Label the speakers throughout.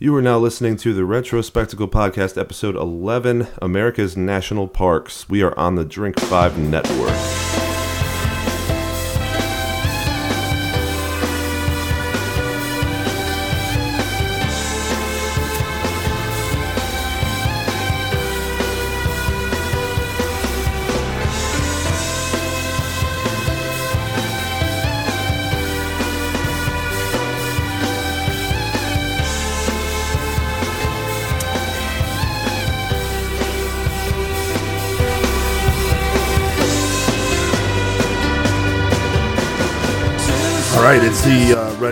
Speaker 1: You are now listening to the Retrospectical Podcast, episode 11 America's National Parks. We are on the Drink 5 network.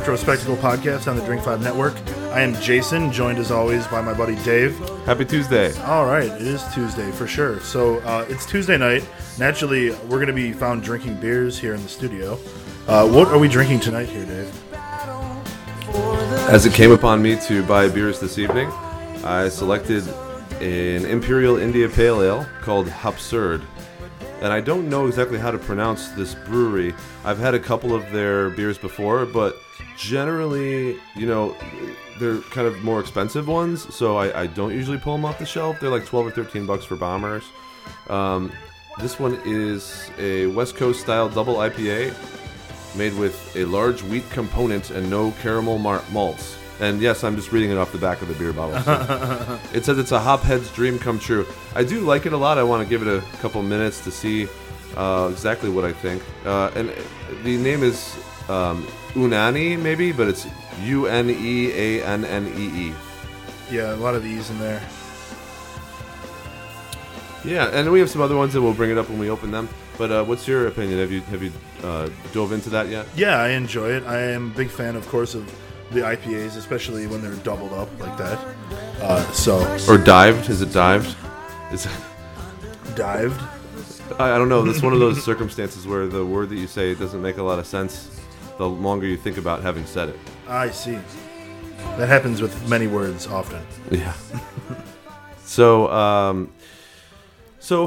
Speaker 2: Retrospectical Podcast on the Drink 5 Network. I am Jason, joined as always by my buddy Dave.
Speaker 1: Happy Tuesday.
Speaker 2: All right, it is Tuesday for sure. So uh, it's Tuesday night. Naturally, we're going to be found drinking beers here in the studio. Uh, what are we drinking tonight here, Dave?
Speaker 1: As it came upon me to buy beers this evening, I selected an Imperial India Pale Ale called Hopsurd. And I don't know exactly how to pronounce this brewery. I've had a couple of their beers before, but generally, you know, they're kind of more expensive ones, so I, I don't usually pull them off the shelf. They're like 12 or 13 bucks for bombers. Um, this one is a West Coast style double IPA made with a large wheat component and no caramel mar- malts. And yes, I'm just reading it off the back of the beer bottle. so. it says it's a hophead's dream come true. I do like it a lot. I want to give it a couple minutes to see uh, exactly what I think. Uh, and the name is um, Unani, maybe, but it's U N E A N N E E.
Speaker 2: Yeah, a lot of these in there.
Speaker 1: Yeah, and we have some other ones that we'll bring it up when we open them. But uh, what's your opinion? Have you have you uh, dove into that yet?
Speaker 2: Yeah, I enjoy it. I am a big fan, of course, of the IPAs, especially when they're doubled up like that. Uh, so,
Speaker 1: Or dived? Is it dived? Is it,
Speaker 2: dived.
Speaker 1: I, I don't know. It's one of those circumstances where the word that you say doesn't make a lot of sense the longer you think about having said it.
Speaker 2: I see. That happens with many words often.
Speaker 1: Yeah. so, um, so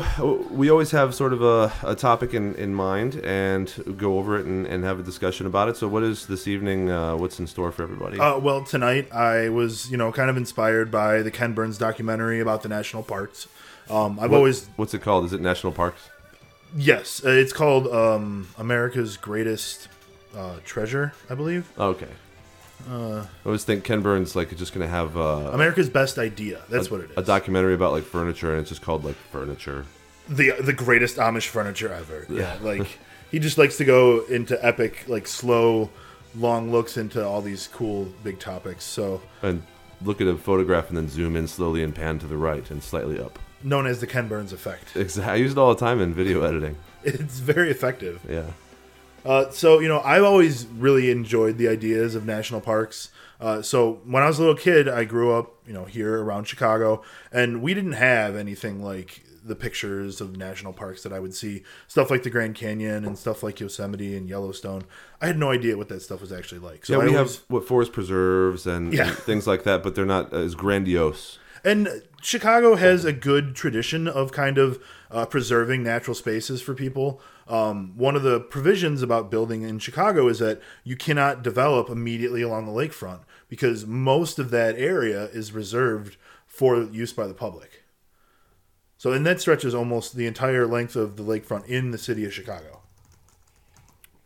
Speaker 1: we always have sort of a, a topic in, in mind and go over it and, and have a discussion about it. So, what is this evening? Uh, what's in store for everybody?
Speaker 2: Uh, well, tonight I was, you know, kind of inspired by the Ken Burns documentary about the national parks. Um, I've
Speaker 1: What-
Speaker 2: always,
Speaker 1: what's it called? Is it national parks?
Speaker 2: yes, it's called um, America's Greatest uh, Treasure, I believe.
Speaker 1: Okay. Uh, I always think Ken Burns like is just gonna have uh,
Speaker 2: America's Best Idea. That's
Speaker 1: a,
Speaker 2: what it is.
Speaker 1: a documentary about like furniture, and it's just called like furniture.
Speaker 2: the the greatest Amish furniture ever. Yeah, like he just likes to go into epic, like slow, long looks into all these cool big topics. So
Speaker 1: And look at a photograph and then zoom in slowly and pan to the right and slightly up.
Speaker 2: known as the Ken Burns effect.
Speaker 1: Exactly. I use it all the time in video editing.
Speaker 2: It's very effective.
Speaker 1: Yeah.
Speaker 2: Uh, so you know, I've always really enjoyed the ideas of national parks. Uh, so when I was a little kid, I grew up, you know, here around Chicago, and we didn't have anything like the pictures of national parks that I would see. Stuff like the Grand Canyon and stuff like Yosemite and Yellowstone. I had no idea what that stuff was actually like. So
Speaker 1: Yeah, we
Speaker 2: always-
Speaker 1: have what forest preserves and,
Speaker 2: Yeah.
Speaker 1: and things like that, but they're not as grandiose.
Speaker 2: And Chicago has a good tradition of kind of uh, preserving natural spaces for people. Um, one of the provisions about building in Chicago is that you cannot develop immediately along the lakefront because most of that area is reserved for use by the public. So, and that stretches almost the entire length of the lakefront in the city of Chicago.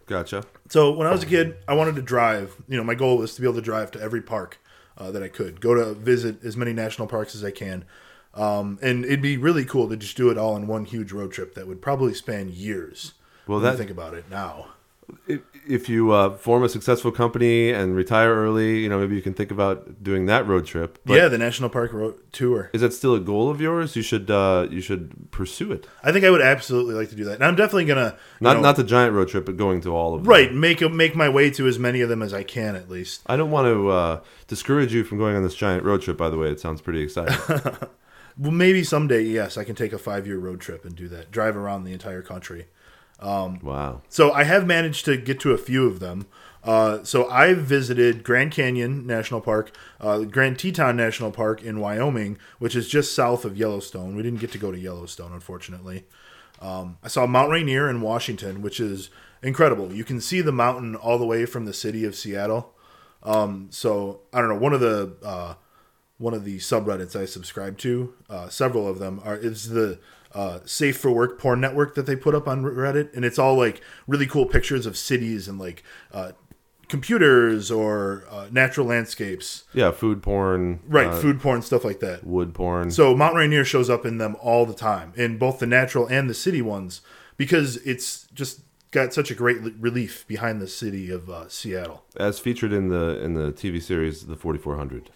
Speaker 1: Gotcha.
Speaker 2: So when I was a kid, I wanted to drive. You know, my goal was to be able to drive to every park uh, that I could, go to visit as many national parks as I can, um, and it'd be really cool to just do it all in one huge road trip that would probably span years.
Speaker 1: Well, that-
Speaker 2: think about it now.
Speaker 1: If, if you uh, form a successful company and retire early, you know maybe you can think about doing that road trip. But
Speaker 2: yeah, the national park road tour.
Speaker 1: Is that still a goal of yours? You should uh, you should pursue it.
Speaker 2: I think I would absolutely like to do that, and I'm definitely gonna
Speaker 1: Not
Speaker 2: know,
Speaker 1: not the giant road trip, but going to all of them.
Speaker 2: right make a, make my way to as many of them as I can at least.
Speaker 1: I don't want to uh, discourage you from going on this giant road trip. By the way, it sounds pretty exciting.
Speaker 2: Well, maybe someday, yes, I can take a five year road trip and do that, drive around the entire country.
Speaker 1: wow.
Speaker 2: So I have managed to get to a few of them. Uh, so I've visited Grand Canyon National Park, uh, Grand Teton National Park in Wyoming, which is just south of Yellowstone. We didn't get to go to Yellowstone, unfortunately. Um, I saw Mount Rainier in Washington, which is incredible. You can see the mountain all the way from the city of Seattle. Um, so I don't know. One of the uh, one of the subreddits I subscribe to. Uh, several of them are is the uh, safe for work porn network that they put up on Reddit, and it's all like really cool pictures of cities and like uh, computers or uh, natural landscapes.
Speaker 1: Yeah, food porn.
Speaker 2: Right,
Speaker 1: uh,
Speaker 2: food porn, stuff like that.
Speaker 1: Wood porn.
Speaker 2: So Mount Rainier shows up in them all the time, in both the natural and the city ones, because it's just got such a great li- relief behind the city of uh, Seattle
Speaker 1: as featured in the in the TV series The 4400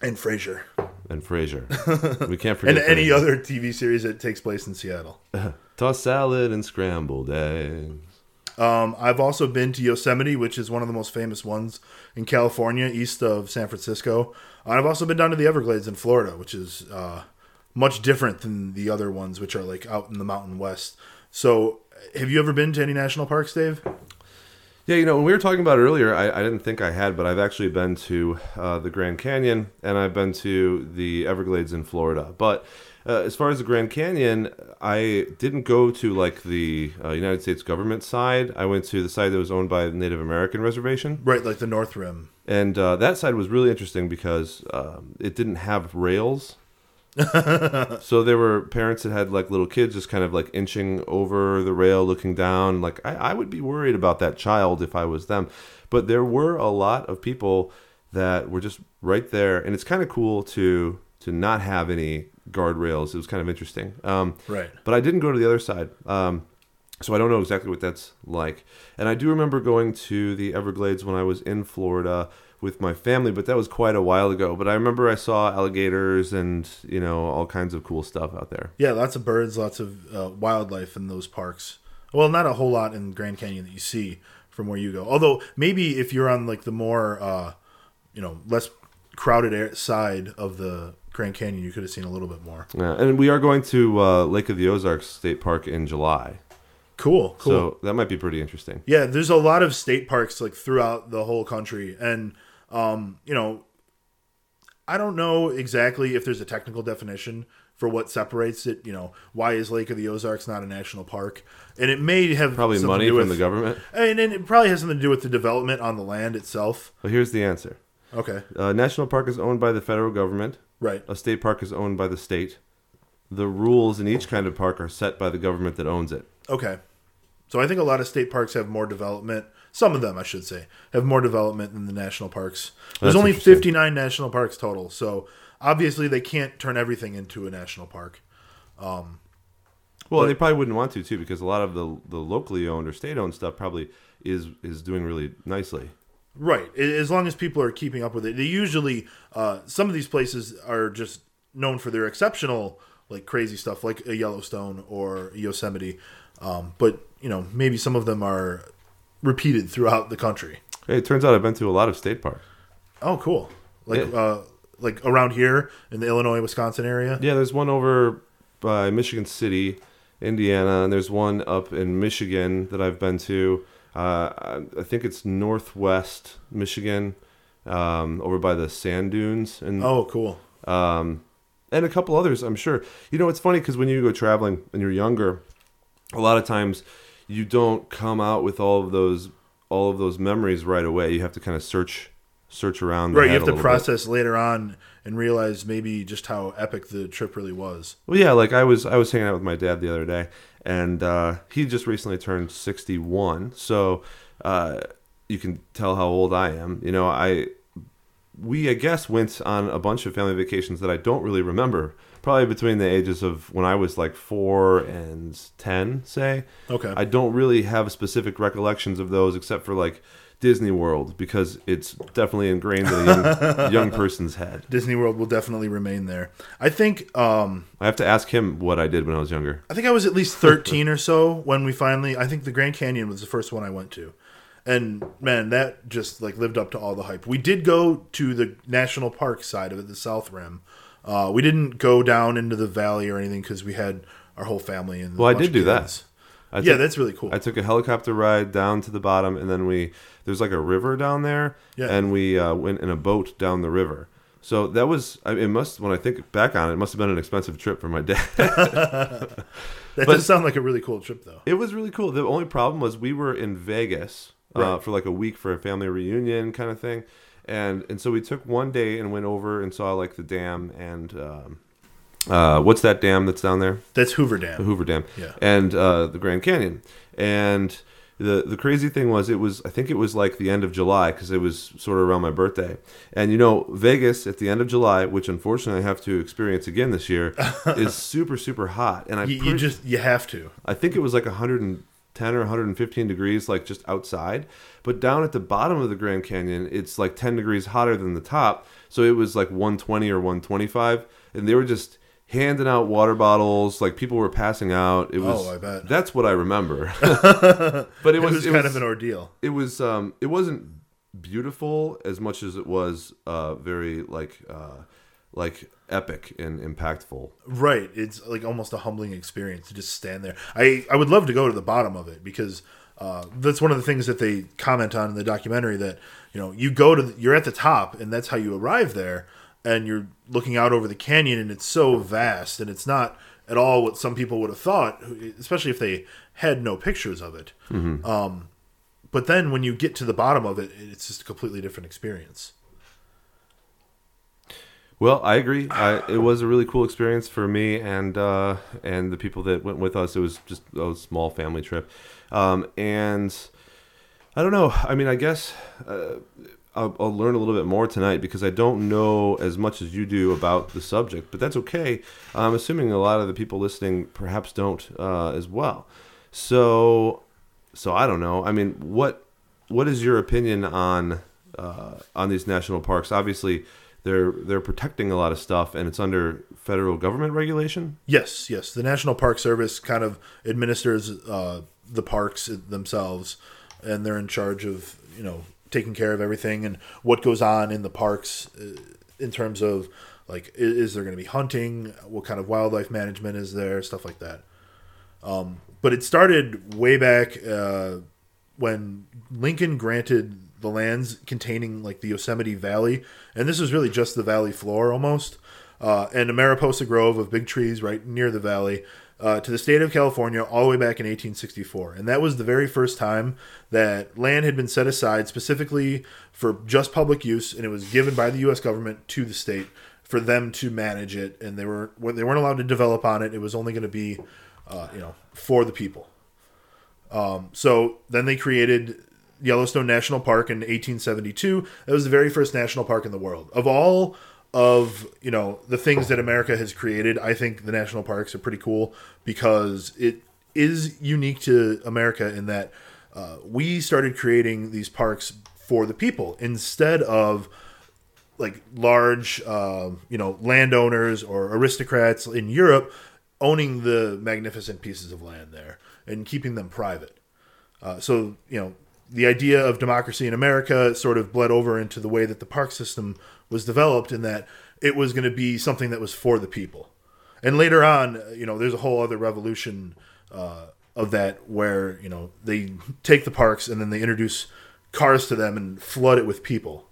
Speaker 2: and Frasier
Speaker 1: and Frasier. we can't forget
Speaker 2: and any
Speaker 1: Frasier.
Speaker 2: other TV series that takes place in Seattle.
Speaker 1: Toss salad and scrambled eggs.
Speaker 2: Um, I've also been to Yosemite, which is one of the most famous ones in California, east of San Francisco. And I've also been down to the Everglades in Florida, which is uh, much different than the other ones, which are like out in the mountain west. So, have you ever been to any national parks, Dave?
Speaker 1: Yeah, you know, when we were talking about earlier, I, I didn't think I had, but I've actually been to uh, the Grand Canyon and I've been to the Everglades in Florida. But uh, as far as the Grand Canyon, I didn't go to like the uh, United States government side. I went to the side that was owned by the Native American reservation.
Speaker 2: Right, like the North Rim.
Speaker 1: And uh, that side was really interesting because um, it didn't have rails. so there were parents that had like little kids just kind of like inching over the rail, looking down. Like I, I would be worried about that child if I was them. But there were a lot of people that were just right there, and it's kind of cool to to not have any guardrails. It was kind of interesting. Um,
Speaker 2: Right.
Speaker 1: but I didn't go to the other side. Um, so I don't know exactly what that's like. And I do remember going to the Everglades when I was in Florida with my family, but that was quite a while ago. But I remember I saw alligators and, you know, all kinds of cool stuff out there.
Speaker 2: Yeah, lots of birds, lots of uh, wildlife in those parks. Well, not a whole lot in Grand Canyon that you see from where you go. Although maybe if you're on like the more, uh, you know, less crowded air- side of the Grand Canyon, you could have seen a little bit more.
Speaker 1: Yeah, and we are going to uh, Lake of the Ozarks State Park in July.
Speaker 2: Cool, cool.
Speaker 1: So that might be pretty interesting.
Speaker 2: Yeah, there's a lot of state parks like throughout the whole country, and um, you know, I don't know exactly if there's a technical definition for what separates it. You know, why is Lake of the Ozarks not a national park? And it may have
Speaker 1: Probably
Speaker 2: something
Speaker 1: money
Speaker 2: to do
Speaker 1: from
Speaker 2: with-
Speaker 1: the government.
Speaker 2: and, and it probably has something to do with the development on the land itself.
Speaker 1: But here's the answer.
Speaker 2: Okay,
Speaker 1: Uh, national park is owned by the federal government.
Speaker 2: right.
Speaker 1: A state park is owned by the state. The rules in each kind of park are set by the government that owns it.
Speaker 2: Okay. So I think a lot of state parks have more development. Some of them, I should say, have more development than the national parks. There's
Speaker 1: That's
Speaker 2: only 59 national parks total. So obviously they can't turn everything into a national park.
Speaker 1: Well,
Speaker 2: But-
Speaker 1: they probably wouldn't want to too, because a lot of the the locally owned or state owned stuff probably is is doing really nicely.
Speaker 2: Right. As long as people are keeping up with it. They usually, uh, some of these places are just known for their exceptional, like crazy stuff, like a Yellowstone or Yosemite. Um, but, you know, maybe some of them are repeated throughout the country.
Speaker 1: Hey, it turns out I've been to a lot of state parks.
Speaker 2: Oh, cool. Like,
Speaker 1: Yeah.
Speaker 2: uh, like around here in the Illinois, Wisconsin area.
Speaker 1: Yeah, there's one over by Michigan City, Indiana, and there's one up in Michigan that I've been to. Uh, I think it's Northwest Michigan, um, over by the sand dunes, and
Speaker 2: Oh, cool.
Speaker 1: um, and a couple others. I'm sure. You know, it's funny because when you go traveling and you're younger, a lot of times you don't come out with all of those all of those memories right away. You have to kind of search search around. the
Speaker 2: Right. You have to
Speaker 1: little bit.
Speaker 2: process later on and realize maybe just how epic the trip really was.
Speaker 1: Well, yeah, like I was I was hanging out with my dad the other day, and uh, he just recently turned sixty one, so uh, you can tell how old I am. You know, I we I guess went on a bunch of family vacations that I don't really remember. Probably between the ages of when I was like four and ten, say.
Speaker 2: Okay.
Speaker 1: I don't really have specific recollections of those except for like Disney World because it's definitely ingrained in a young, young person's head.
Speaker 2: Disney World will definitely remain there. I think um,
Speaker 1: I have to ask him what I did when I was younger.
Speaker 2: I think I was at least 13 or so when we finally I think the Grand Canyon was the first one I went to. And man, that just like lived up to all the hype. We did go to the national park side of it, the South Rim. Uh, we didn't go down into the valley or anything because we had our whole family and
Speaker 1: Well, I did do that. I
Speaker 2: yeah,
Speaker 1: took-
Speaker 2: that's really cool.
Speaker 1: I took a helicopter ride down to the bottom, and then we there's like a river down there,
Speaker 2: Yeah.
Speaker 1: and we uh, went in a boat down the river. So that was I it must when I think back on it, it must have been an expensive trip for my dad.
Speaker 2: that
Speaker 1: but-
Speaker 2: does sound like a really cool trip, though.
Speaker 1: it was really cool. The only problem was we were in Vegas uh, for like a week for a family reunion kind of thing, and and so we took one day and went over and saw like the dam and um, uh, what's that dam that's down there?
Speaker 2: That's Hoover Dam. The.
Speaker 1: Hoover Dam,
Speaker 2: Yeah.
Speaker 1: and uh, the Grand Canyon. And the the crazy thing was, it was I think it was like the end of July because it was sort of around my birthday. And you know, Vegas at the end of July, which unfortunately I have to experience again this year, is super super hot. And I
Speaker 2: You, you just you have to.
Speaker 1: I think it was like 110 or 115 degrees, like just outside. But down at the bottom of the Grand Canyon, it's like 10 degrees hotter than the top. So it was like 120 or 125, and they were just handing out water bottles. Like people were passing out. It was.
Speaker 2: Oh, I bet.
Speaker 1: That's what I remember. but it
Speaker 2: It
Speaker 1: was,
Speaker 2: was, kind of an ordeal.
Speaker 1: it was um it wasn't beautiful as much as it was uh very like uh like epic and impactful
Speaker 2: Right. It's like almost a humbling experience to just stand there. I, I would love to go to the bottom of it because uh, that's one of the things that they comment on in the documentary that, you know, you go to, the, you're at the top and that's how you arrive there and you're looking out over the canyon and it's so vast and it's not at all what some people would have thought, especially if they had no pictures of it. Um, but then when you get to the bottom of it, it's just a completely different experience.
Speaker 1: Well, I agree. I, it was a really cool experience for me and uh, and the people that went with us. It was just a small family trip, um, and I don't know. I mean, I guess uh, I'll, I'll learn a little bit more tonight because I don't know as much as you do about the subject, but that's okay. I'm assuming a lot of the people listening perhaps don't uh, as well. So, so I don't know. I mean, what what is your opinion on uh, on these national parks? Obviously, they're they're protecting a lot of stuff, and it's under federal government regulation.
Speaker 2: Yes, yes. The National Park Service kind of administers uh, the parks themselves, and they're in charge of you know taking care of everything and what goes on in the parks uh, in terms of like is there going to be hunting, what kind of wildlife management is there, stuff like that. Um, but it started way back uh, when Lincoln granted the lands containing like the Yosemite Valley, and this was really just the valley floor almost, uh, and a Mariposa Grove of big trees right near the valley. Uh, to the state of California all the way back in 1864. And that was the very first time that land had been set aside specifically for just public use, and it was given by the U.S. government to the state for them to manage it. And they were they weren't allowed to develop on it. It was only going to be, uh, you know, for the people. So then they created Yellowstone National Park in 1872. That was the very first national park in the world. Of all of you know the things that America has created, I think the national parks are pretty cool because it is unique to America in that uh, we started creating these parks for the people instead of like large, uh, you know, landowners or aristocrats in Europe owning the magnificent pieces of land there and keeping them private. Uh, so, you know, the idea of democracy in America sort of bled over into the way that the park system was developed, in that it was going to be something that was for the people. And later on, you know, there's a whole other revolution uh, of that where you know they take the parks and then they introduce cars to them and flood it with people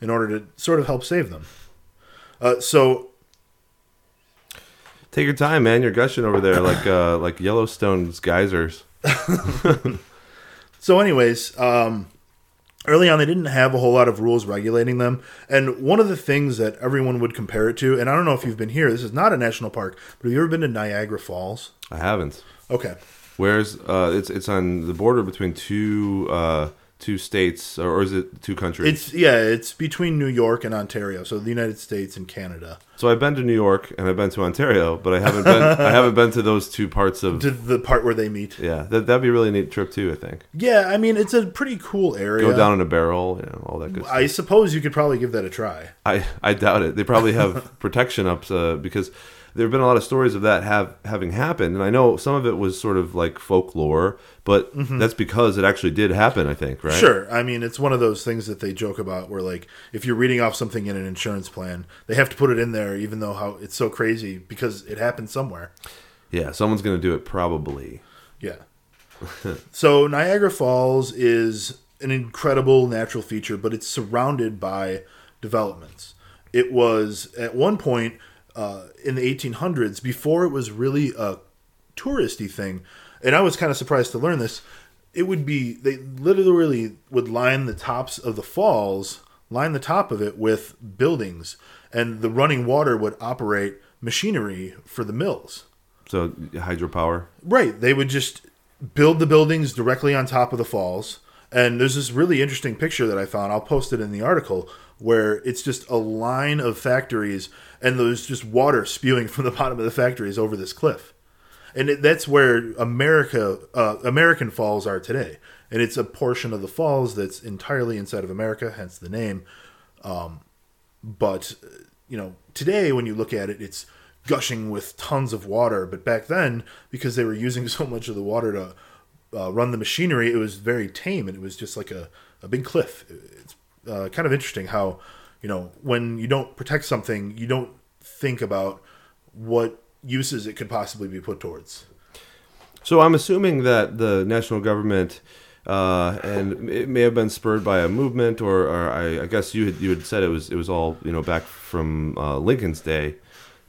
Speaker 2: in order to sort of help save them. Uh, so
Speaker 1: Take your time, man. You're gushing over there like uh, like Yellowstone's geysers.
Speaker 2: So, anyways, um, early on, they didn't have a whole lot of rules regulating them. And one of the things that everyone would compare it to, and I don't know if you've been here, this is not a national park, but have you ever been to Niagara Falls?
Speaker 1: I haven't.
Speaker 2: Okay.
Speaker 1: Where's uh, it's it's on the border between two uh, two states, or, is it two countries?
Speaker 2: It's, yeah, it's between New York and Ontario, so the United States and Canada.
Speaker 1: so I've been to New York and I've been to Ontario, but I haven't been I haven't been to those two parts of.
Speaker 2: To the part where they meet.
Speaker 1: Yeah, that that'd be a really neat trip too. I think
Speaker 2: Yeah, I mean, it's a pretty cool area.
Speaker 1: go down in a barrel, you know, all that good. stuff.
Speaker 2: I suppose you could probably give that a try.
Speaker 1: I, I doubt it. They probably have protection up uh, because there have been a lot of stories of that have having happened, and I know some of it was sort of like folklore, but that's because it actually did happen. I think, right?
Speaker 2: Mm-hmm. Sure. I mean, it's one of those things that they joke about where, like, if you're reading off something in an insurance plan, they have to put it in there, even though how it's so crazy because it happened somewhere.
Speaker 1: Yeah, someone's gonna do it probably.
Speaker 2: Yeah. so Niagara Falls is an incredible natural feature, but it's surrounded by developments. It was at one point uh, in the 1800s, before it was really a touristy thing, and I was kind of surprised to learn this. It would be they literally would line the tops of the falls line the top of it with buildings, and the running water would operate machinery for the mills.
Speaker 1: So hydropower.
Speaker 2: Right. They would just build the buildings directly on top of the falls. And there's this really interesting picture that I found. I'll post it in the article where it's just a line of factories and there's just water spewing from the bottom of the factories over this cliff. And it, that's where America, uh, American Falls are today. And it's a portion of the falls that's entirely inside of America, hence the name. Um, but you know, today when you look at it, it's gushing with tons of water. But back then, because they were using so much of the water to uh, run the machinery, it was very tame and it was just like a, a big cliff. It's uh, kind of interesting how, you know, when you don't protect something, you don't think about what uses it could possibly be put towards.
Speaker 1: So I'm assuming that the national government, uh, and it may have been spurred by a movement, or, or I, I, guess you had, you had said it was it was all you know back from uh, Lincoln's day.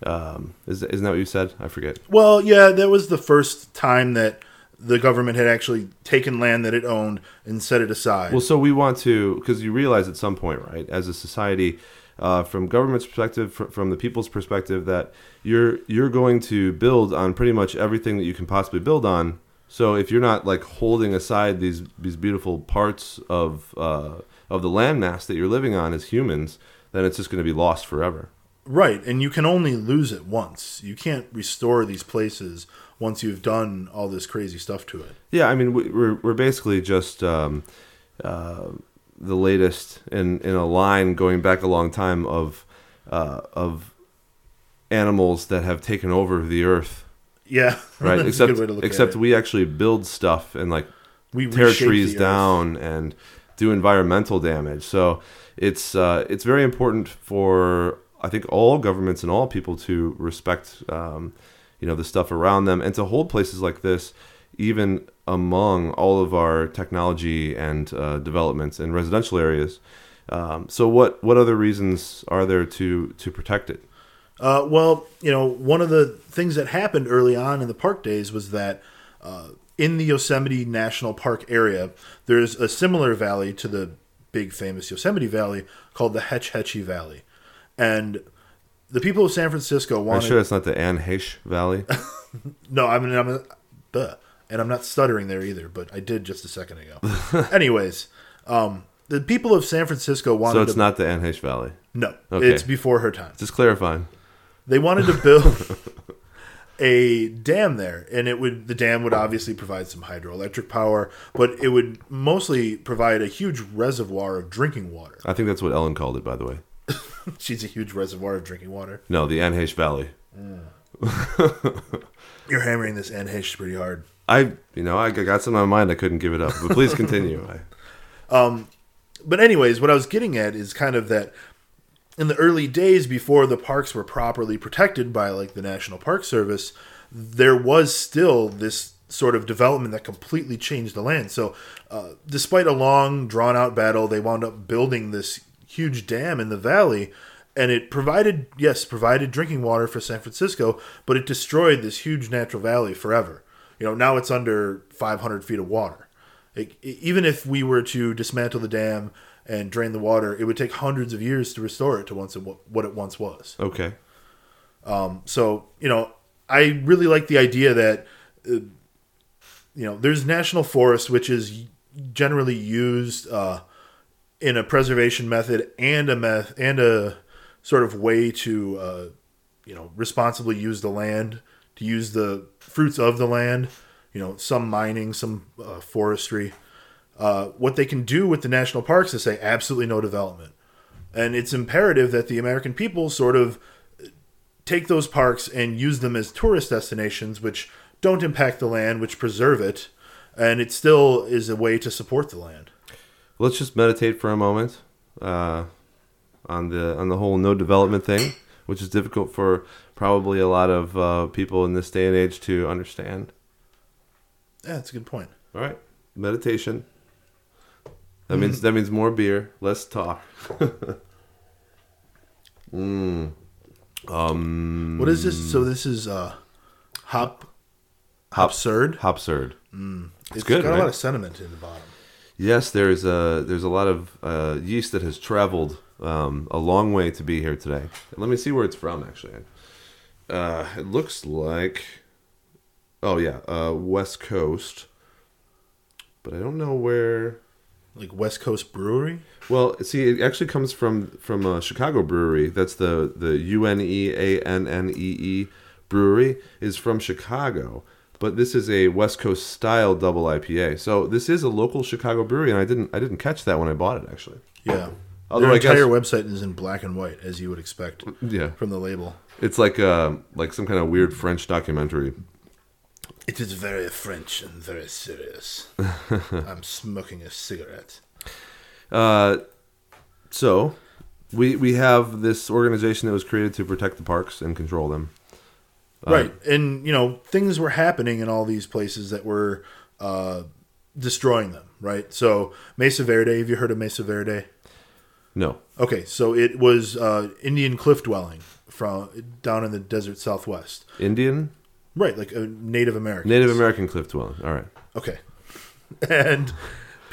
Speaker 1: Um, is, isn't that what you said? I forget.
Speaker 2: Well, yeah, that was the first time that the government had actually taken land that it owned and set it aside.
Speaker 1: Well, so we want to because you realize at some point, right, as a society, uh, from government's perspective, fr- from the people's perspective, that you're you're going to build on pretty much everything that you can possibly build on. So if you're not like holding aside these these beautiful parts of uh, of the landmass that you're living on as humans, then it's just going to be lost forever.
Speaker 2: Right, and you can only lose it once. You can't restore these places once you've done all this crazy stuff to it.
Speaker 1: Yeah, I mean, we're we're basically just um, uh, the latest in in a line going back a long time of uh, of animals that have taken over the earth.
Speaker 2: Yeah,
Speaker 1: right. except except we actually build stuff and like we tear trees down and do environmental damage. So it's uh, it's very important for I think all governments and all people to respect, um, you know, the stuff around them and to hold places like this, even among all of our technology and uh, developments in residential areas. Um, so, what what other reasons are there to to protect it?
Speaker 2: Uh, well, you know, one of the things that happened early on in the park days was that uh, in the Yosemite National Park area, there's a similar valley to the big famous Yosemite Valley called the Hetch Hetchy Valley and the people of San Francisco wanted.
Speaker 1: I'm sure it's not the Anne Valley.
Speaker 2: no, I mean I'm duh, and I'm not stuttering there either, but I did just a second ago. Anyways, um, the people of San Francisco wanted.
Speaker 1: So it's
Speaker 2: to,
Speaker 1: not the Anne Valley.
Speaker 2: No, okay. it's before her time.
Speaker 1: Just clarifying.
Speaker 2: They wanted to build a dam there, and it would the dam would obviously provide some hydroelectric power, but it would mostly provide a huge reservoir of drinking water.
Speaker 1: I think that's what Ellen called it, by the way.
Speaker 2: She's a huge reservoir of drinking water.
Speaker 1: No, the Anne Heche Valley.
Speaker 2: Mm. You're hammering this Anne Heche pretty hard.
Speaker 1: I, you know, I got something on my mind. I couldn't give it up. But please continue.
Speaker 2: um, but anyways, what I was getting at is kind of that in the early days before the parks were properly protected by like the National Park Service, there was still this sort of development that completely changed the land. So, uh, despite a long, drawn out battle, they wound up building this huge dam in the valley and it provided yes provided drinking water for san francisco but it destroyed this huge natural valley forever. You know now it's under 500 feet of water. It, it, even if we were to dismantle the dam and drain the water it would take hundreds of years to restore it to once it, what it once was.
Speaker 1: Okay.
Speaker 2: Um, so you know i really like the idea that uh, you know there's national forest which is generally used uh, in a preservation method and a meth and a sort of way to uh, you know responsibly use the land to use the fruits of the land you know some mining some uh, forestry. Uh, what they can do with the national parks is say absolutely no development. And it's imperative that the american people sort of take those parks and use them as tourist destinations which don't impact the land which preserve it and it still is a way to support the land
Speaker 1: let's just meditate for a moment uh, on the on the whole no development thing, which is difficult for probably a lot of uh, people in this day and age to understand.
Speaker 2: Yeah, that's a good point.
Speaker 1: All right, meditation. That means that means more beer, less talk. mm.
Speaker 2: Um. What is this? So this is uh, hop, hop, absurd,
Speaker 1: hopsurd.
Speaker 2: Mm. it's, it's good. Got right? a lot of sentiment in the bottom.
Speaker 1: Yes, there's a there's a lot of uh, yeast that has traveled um, a long way to be here today. Let me see where it's from. Actually, uh, it looks like oh yeah, uh, West Coast, but I don't know where.
Speaker 2: Like West Coast Brewery.
Speaker 1: Well, see, it actually comes from from a Chicago brewery. That's the the U N E A N N E E brewery is from Chicago, but this is a West Coast style double IPA. So this is a local Chicago brewery, and I didn't I didn't catch that when I bought it actually.
Speaker 2: Yeah.
Speaker 1: Although
Speaker 2: Their
Speaker 1: I guess-
Speaker 2: entire website is in black and white, as you would expect
Speaker 1: Yeah,
Speaker 2: from the label.
Speaker 1: it's like uh like some kind of weird French documentary.
Speaker 2: It is very French and very serious. I'm smoking a cigarette.
Speaker 1: Uh, so we we have this organization that was created to protect the parks and control them.
Speaker 2: Right. And, you know, things were happening in all these places that were uh, destroying them, right? So, Mesa Verde, have you heard of Mesa Verde?
Speaker 1: No,
Speaker 2: Okay, so it was uh, Indian cliff dwelling from down in the desert southwest.
Speaker 1: Indian
Speaker 2: Right, like a Native American.
Speaker 1: Native American cliff dwelling. All right.
Speaker 2: Okay. And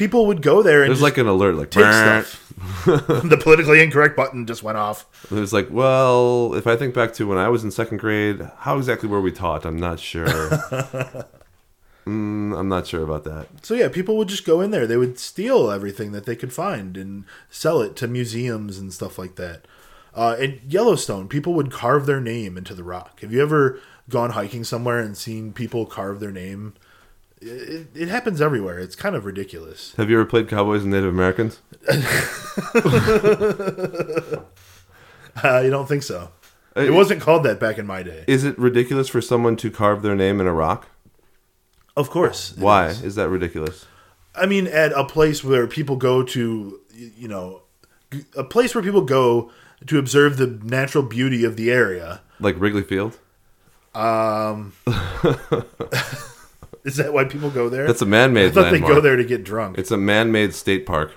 Speaker 2: people would go there and
Speaker 1: There's like an alert, like
Speaker 2: take stuff. the politically incorrect button just went off.
Speaker 1: It was like, well, if I think back to when I was in second grade, how exactly were we taught? I'm not sure. mm, I'm not sure about that.
Speaker 2: So yeah, people would just go in there. They would steal everything that they could find and sell it to museums and stuff like that. Uh, in Yellowstone, people would carve their name into the rock. Have you ever gone hiking somewhere and seen people carve their name? It, it happens everywhere. It's kind of ridiculous.
Speaker 1: Have you ever played Cowboys and Native Americans?
Speaker 2: You don't think so?
Speaker 1: Uh,
Speaker 2: It wasn't called that back in my day.
Speaker 1: Is it ridiculous for someone to carve their name in a rock?
Speaker 2: Of course.
Speaker 1: Why
Speaker 2: is.
Speaker 1: is that ridiculous?
Speaker 2: I mean, at a place where people go to, you know, a place where people go to observe the natural beauty of the area.
Speaker 1: Like Wrigley Field?
Speaker 2: Is that why people go there?
Speaker 1: That's a man-made
Speaker 2: I thought they go there to get drunk.
Speaker 1: It's a man-made state park.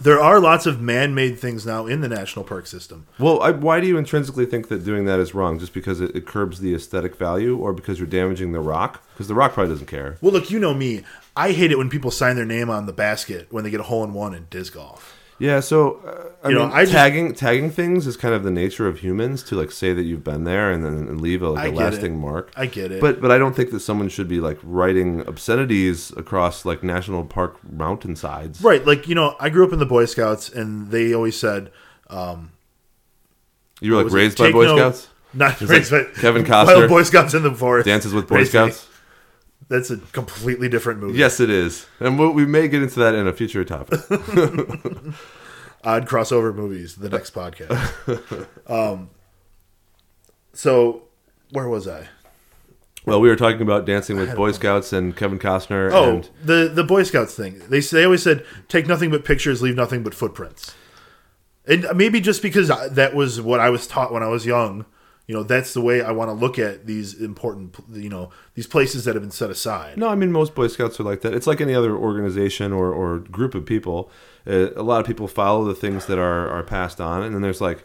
Speaker 2: There are lots of man-made things now in the national park system.
Speaker 1: Well, I, why do you intrinsically think that doing that is wrong? Just because it, it curbs the aesthetic value, or because you're damaging the rock? Because the rock probably doesn't care.
Speaker 2: Well, look, you know me. I hate it when people sign their name on the basket when they get a hole in one in disc golf.
Speaker 1: Yeah, so uh, I
Speaker 2: You know,
Speaker 1: mean,
Speaker 2: I just-
Speaker 1: tagging tagging things is kind of the nature of humans to like say that you've been there and then leave a, like, a lasting
Speaker 2: it.
Speaker 1: mark.
Speaker 2: I get it.
Speaker 1: But but I don't think that someone should be like writing obscenities across like national park mountainsides.
Speaker 2: right, like you know, I grew up in the Boy Scouts, and they always said,
Speaker 1: You were like
Speaker 2: it?
Speaker 1: raised by
Speaker 2: Take
Speaker 1: Boy
Speaker 2: no-
Speaker 1: Scouts,
Speaker 2: "Not raised
Speaker 1: like
Speaker 2: by
Speaker 1: Kevin Costner
Speaker 2: Boy Scouts in the forest."
Speaker 1: dances with Boy
Speaker 2: Scouts. me." That's a completely different movie.
Speaker 1: Yes, it is, and we, we may get into that in a future topic.
Speaker 2: odd crossover movies the next podcast um so where was i
Speaker 1: well, we were talking about dancing with Boy Scouts and Kevin Costner.
Speaker 2: oh
Speaker 1: and
Speaker 2: the the boy scouts thing they they always said take nothing but pictures leave nothing but footprints and maybe just because I- that was what i was taught when i was young you know that's the way i want to look at these important you know these places that have been set aside
Speaker 1: No, I mean most Boy Scouts are like that. It's like any other organization or, or group of people. Uh, a lot of people follow the things that are, are passed on, and then there's like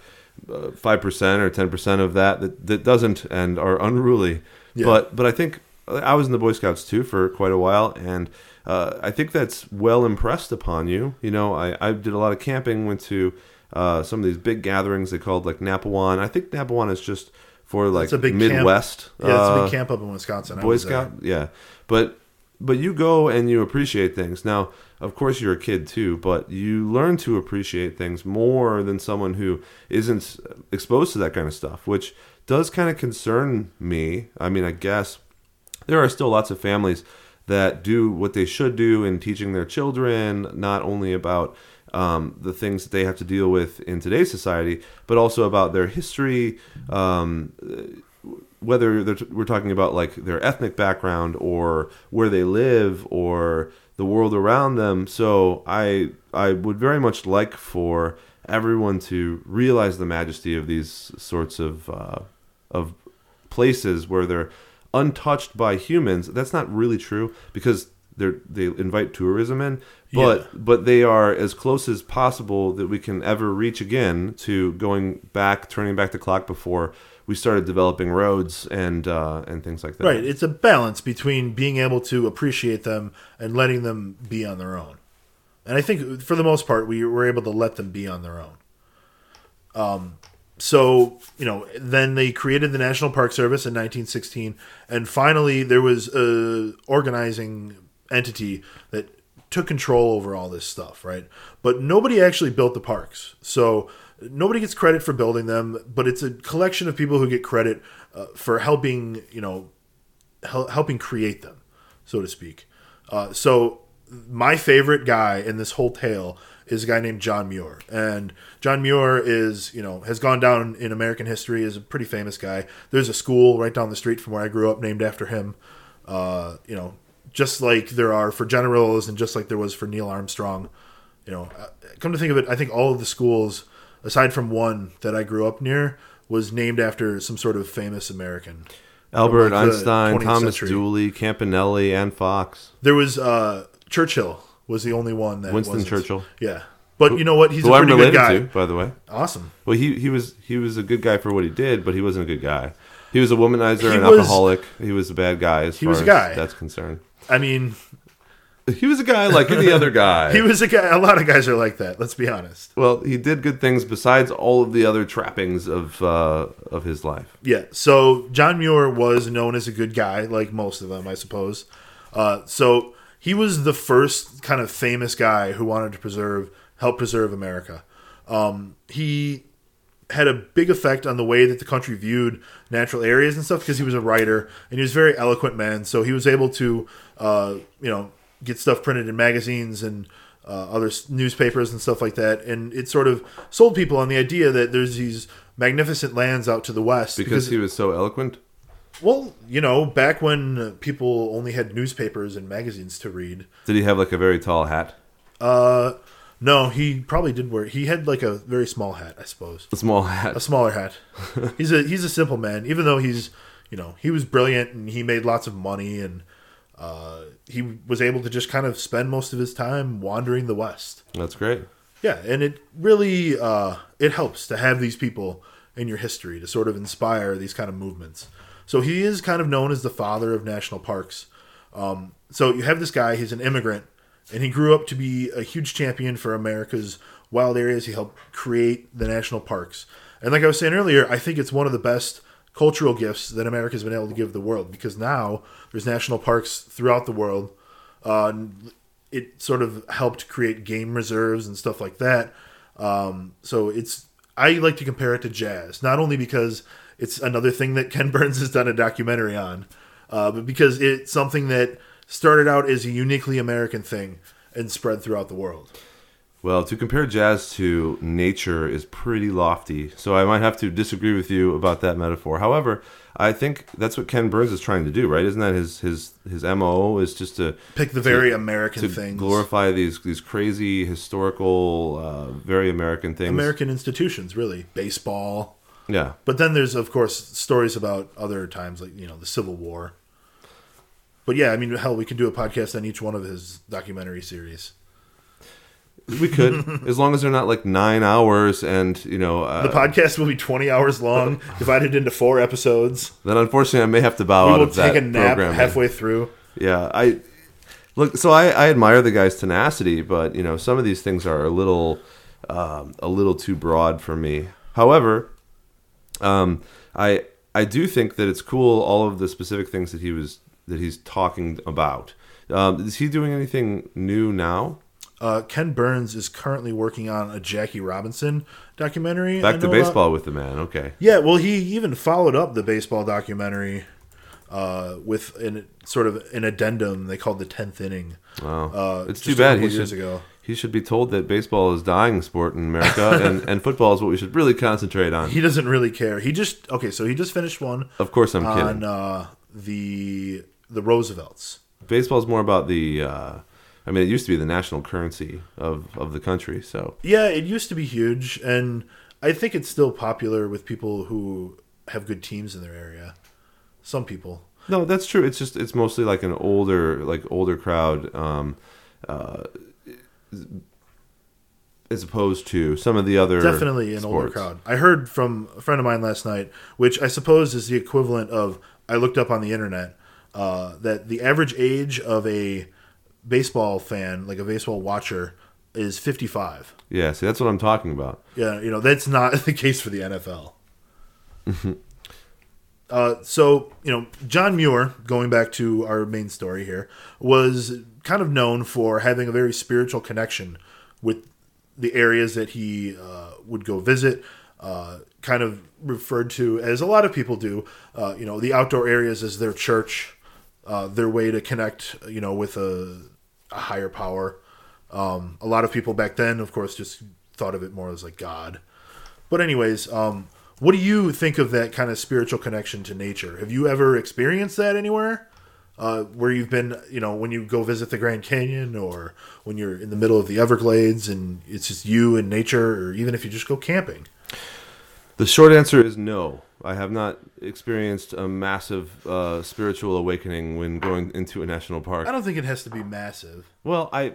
Speaker 1: uh, five percent or ten percent of that, that that doesn't and are unruly.
Speaker 2: Yeah.
Speaker 1: But but I think I was in the Boy Scouts too for quite a while, and uh, I think that's well impressed upon you. You know, I, I did a lot of camping, went to uh, some of these big gatherings they called like Napowan. I think Napowan is just for like
Speaker 2: a big camp.
Speaker 1: Midwest.
Speaker 2: yeah it's a
Speaker 1: uh,
Speaker 2: big camp up in wisconsin
Speaker 1: Boy
Speaker 2: was there.
Speaker 1: Scout, yeah. But but you go and you appreciate things. Now, of course, you're a kid too, but you learn to appreciate things more than someone who isn't exposed to that kind of stuff, which does kind of concern me. I mean, I guess there are still lots of families that do what they should do in teaching their children, not only about um, the things that they have to deal with in today's society, but also about their history, um, whether we're talking about like their ethnic background or where they live or the world around them. So I I would very much like for everyone to realize the majesty of these sorts of uh, of places where they're untouched by humans. That's not really true because they they invite tourism in, but
Speaker 2: Yeah.
Speaker 1: but they are as close as possible that we can ever reach again to going back, turning back the clock before we started developing roads and uh, and things like that.
Speaker 2: Right. It's a balance between being able to appreciate them and letting them be on their own. and I think for the most part we were able to let them be on their own. Um, so you know, then they created the National Park Service in 1916, and finally there was a organizing entity that took control over all this stuff, right? But nobody actually built the parks, so nobody gets credit for building them. But it's a collection of people who get credit uh, for helping, you know, hel- helping create them, so to speak. Uh, so my favorite guy in this whole tale is a guy named John Muir, and John Muir is you know has gone down in American history as a pretty famous guy. There's a school right down the street from where I grew up named after him. Uh, you know, just like there are for generals, and just like there was for Neil Armstrong. You know, uh, come to think of it, I think all of the schools, aside from one that I grew up near, was named after some sort of famous American.
Speaker 1: Albert
Speaker 2: like
Speaker 1: Einstein, Thomas
Speaker 2: century.
Speaker 1: Dooley, Campanelli, and Fox.
Speaker 2: There was uh, Churchill was the only one that
Speaker 1: Winston
Speaker 2: wasn't.
Speaker 1: Churchill.
Speaker 2: Yeah, but you know what? He's
Speaker 1: Who
Speaker 2: a
Speaker 1: I'm
Speaker 2: pretty good guy.
Speaker 1: to, by the way.
Speaker 2: Awesome.
Speaker 1: Well, he he was he was a good guy for what he did, but he wasn't a good guy. He was a womanizer,
Speaker 2: He
Speaker 1: an
Speaker 2: was-
Speaker 1: alcoholic. He was a bad guy as
Speaker 2: He
Speaker 1: far
Speaker 2: was a
Speaker 1: as
Speaker 2: guy.
Speaker 1: that's concerned.
Speaker 2: I mean,
Speaker 1: He was a guy like any other guy.
Speaker 2: he was a guy. A lot of guys are like that. Let's be honest.
Speaker 1: well, he did good things besides all of the other trappings of uh, of his life.
Speaker 2: Yeah. So John Muir was known as a good guy, like most of them, I suppose. Uh, so he was the first kind of famous guy who wanted to preserve, help preserve America. Um, he had a big effect on the way that the country viewed natural areas and stuff because he was a writer and he was a very eloquent man. So he was able to, uh, you know, get stuff printed in magazines and uh, other newspapers and stuff like that. And it sort of sold people on the idea that there's these magnificent lands out to the west
Speaker 1: Because he was so eloquent.
Speaker 2: well, you know, back when people only had newspapers and magazines to read.
Speaker 1: Did he have like a very tall hat?
Speaker 2: Uh, no, he probably did wear. He had like a very small hat, I suppose,
Speaker 1: A small hat.
Speaker 2: a smaller hat. he's a he's a simple man, even though he's you know he was brilliant and he made lots of money and uh, he was able to just kind of spend most of his time wandering the West.
Speaker 1: That's great.
Speaker 2: Yeah, and it really uh, it helps to have these people in your history to sort of inspire these kind of movements. So he is kind of known as the father of national parks. Um, so you have this guy; he's an immigrant, and he grew up to be a huge champion for America's wild areas. He helped create the national parks, and like I was saying earlier, I think it's one of the best cultural gifts that America's been able to give the world because now there's national parks throughout the world. Uh, it sort of helped create game reserves and stuff like that. Um, so it's I like to compare it to jazz, not only because it's another thing that Ken Burns has done a documentary on, uh, but because it's something that started out as a uniquely American thing and spread throughout the world.
Speaker 1: Well, to compare jazz to nature is pretty lofty, so I might have to disagree with you about that metaphor. However, I think that's what Ken Burns is trying to do, right? Isn't that his his his mo? Is just to
Speaker 2: Pick the very American
Speaker 1: to
Speaker 2: things,
Speaker 1: glorify these these crazy historical, uh, very American things.
Speaker 2: American institutions, really baseball.
Speaker 1: yeah,
Speaker 2: But then there's of course stories about other times like you know the Civil War. But yeah, I mean, hell, we can do a podcast on each one of his documentary series.
Speaker 1: we could, as long as they're not like nine hours, and you know, uh,
Speaker 2: The podcast will be 20 hours long, divided into four episodes.
Speaker 1: then unfortunately I may have to bow
Speaker 2: We
Speaker 1: out
Speaker 2: will
Speaker 1: of that
Speaker 2: take a nap
Speaker 1: programming.
Speaker 2: halfway through.
Speaker 1: Yeah, I look. So I, I admire the guy's tenacity, but you know, some of these things are a little, um, a little too broad for me. However, um, I I do think that it's cool all of the specific things that he was that he's talking about. Um, is he doing anything new now?
Speaker 2: Uh, Ken Burns is currently working on a Jackie Robinson documentary.
Speaker 1: Back to
Speaker 2: know about.
Speaker 1: baseball with the man. Okay.
Speaker 2: Yeah, well, he even followed up the baseball documentary uh, with an sort of an addendum they called the tenth inning.
Speaker 1: Wow.
Speaker 2: Uh,
Speaker 1: it's too bad. He
Speaker 2: years
Speaker 1: should
Speaker 2: ago.
Speaker 1: he should be told that baseball is dying sport in America, and, and football is what we should really concentrate on.
Speaker 2: He doesn't really care. He just okay. So he just finished one
Speaker 1: Of course, I'm kidding.
Speaker 2: on uh, the the Roosevelts.
Speaker 1: baseball's more about the uh, i mean it used to be the national currency of, of the country so
Speaker 2: Yeah, it used to be huge, and I think it's still popular with people who have good teams in their area. Some people.
Speaker 1: no that's true it's just it's mostly like an older like older crowd um, uh, as opposed to some of the other
Speaker 2: Definitely an older crowd. I heard from a friend of mine last night, which I suppose is the equivalent of I looked up on the internet uh, that the average age of a baseball fan, like a baseball watcher, is 55.
Speaker 1: Yeah, see, that's what I'm talking about.
Speaker 2: Yeah, you know that's not the case for the NFL. uh, so you know, John Muir, going back to our main story here, was kind of known for having a very spiritual connection with the areas that he uh, would go visit. Uh, kind of referred to as a lot of people do, uh, you know, the outdoor areas as their church, uh, their way to connect, you know, with a, a higher power. Um, a lot of people back then, of course, just thought of it more as like God. But anyways, um, what do you think of that kind of spiritual connection to nature? Have you ever experienced that anywhere? Uh, where you've been, you know, when you go visit the Grand Canyon or when you're in the middle of the Everglades and it's just you and nature, or even if you just go camping?
Speaker 1: The short answer is no. I have not experienced a massive uh, spiritual awakening when going into a national park.
Speaker 2: I don't think it has to be massive.
Speaker 1: Well, I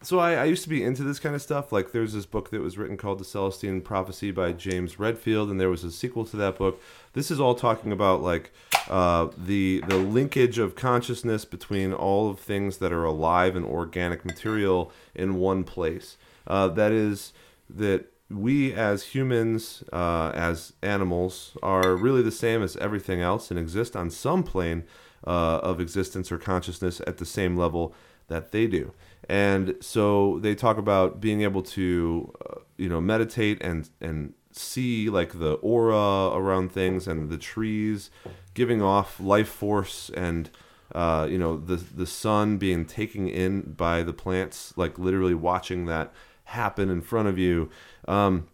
Speaker 1: so I, I used to be into this kind of stuff. Like there's this book that was written called The Celestine Prophecy by James Redfield, and there was a sequel to that book. This is all talking about like uh, the the linkage of consciousness between all of things that are alive and organic material in one place. Uh, that is that we as humans, uh, as animals, are really the same as everything else and exist on some plane uh, of existence or consciousness at the same level that they do. And so they talk about being able to, uh, you know, meditate and and see like the aura around things and the trees giving off life force and uh, you know the the sun being taken in by the plants, like literally watching that happen in front of you. Um,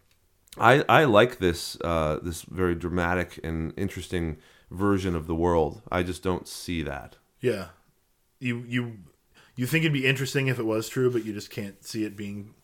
Speaker 1: I I like this uh, this very dramatic and interesting version of the world. I just don't see that.
Speaker 2: Yeah, you you you think it'd be interesting if it was true, but you just can't see it being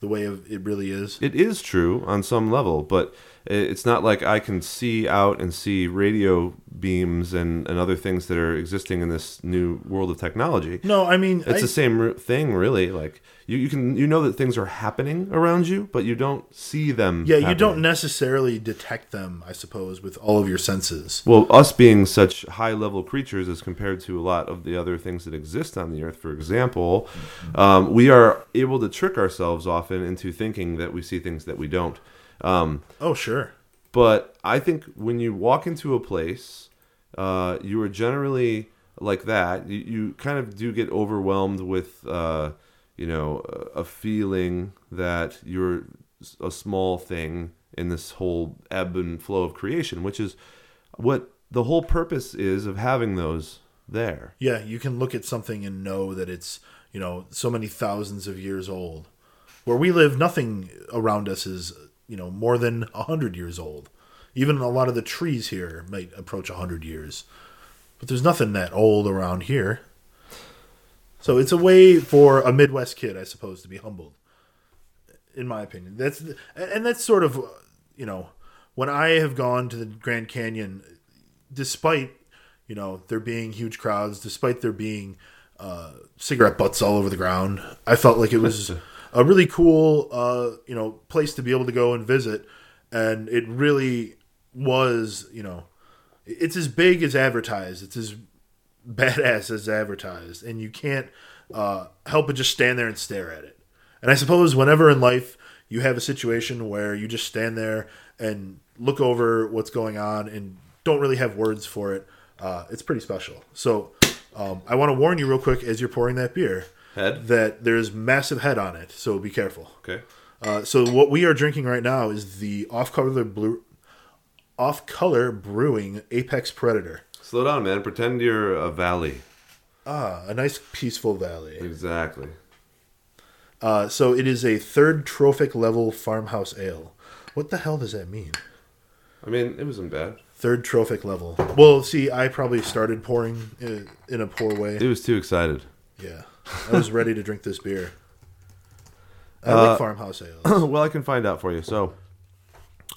Speaker 2: the way of it really is.
Speaker 1: It is true on some level, but it's not like I can see out and see radio beams and, and other things that are existing in this new world of technology.
Speaker 2: No, I mean
Speaker 1: it's
Speaker 2: I,
Speaker 1: the same thing, really. Like you, you can you know that things are happening around you, but you don't see them.
Speaker 2: Yeah,
Speaker 1: happening.
Speaker 2: you don't necessarily detect them, I suppose, with all of your senses.
Speaker 1: Well, us being such high level creatures as compared to a lot of the other things that exist on the earth, for example, um, we are able to trick ourselves often into thinking that we see things that we don't. Um,
Speaker 2: oh, sure.
Speaker 1: But I think when you walk into a place, uh, you are generally like that. You, you kind of do get overwhelmed with, uh, you know, a feeling that you're a small thing in this whole ebb and flow of creation, which is what the whole purpose is of having those there.
Speaker 2: Yeah, you can look at something and know that it's, you know, so many thousands of years old. Where we live, nothing around us is you know more than a hundred years old. Even a lot of the trees here might approach a hundred years, but there's nothing that old around here. So it's a way for a Midwest kid, I suppose, to be humbled. In my opinion, that's and that's sort of you know when I have gone to the Grand Canyon, despite you know there being huge crowds, despite there being uh, cigarette butts all over the ground, I felt like it was a really cool uh, you know place to be able to go and visit, and it really was you know it's as big as advertised. It's as badass as advertised, and you can't uh, help but just stand there and stare at it. And I suppose whenever in life you have a situation where you just stand there and look over what's going on and don't really have words for it, uh, it's pretty special. So um, I want to warn you real quick as you're pouring that beer
Speaker 1: Head?
Speaker 2: that there's massive head on it, so be careful.
Speaker 1: Okay.
Speaker 2: Uh, so what we are drinking right now is the off-color blue, off-color brewing Apex Predator.
Speaker 1: Slow down, man. Pretend you're a valley.
Speaker 2: Ah, a nice peaceful valley.
Speaker 1: Exactly.
Speaker 2: Uh, so it is a third trophic level farmhouse ale. What the hell does that mean?
Speaker 1: I mean, it wasn't bad.
Speaker 2: Third trophic level. Well, see, I probably started pouring in, in a poor way.
Speaker 1: It was too excited.
Speaker 2: Yeah, I was ready to drink this beer. I
Speaker 1: Uh,
Speaker 2: like farmhouse ales.
Speaker 1: well, I can find out for you. So,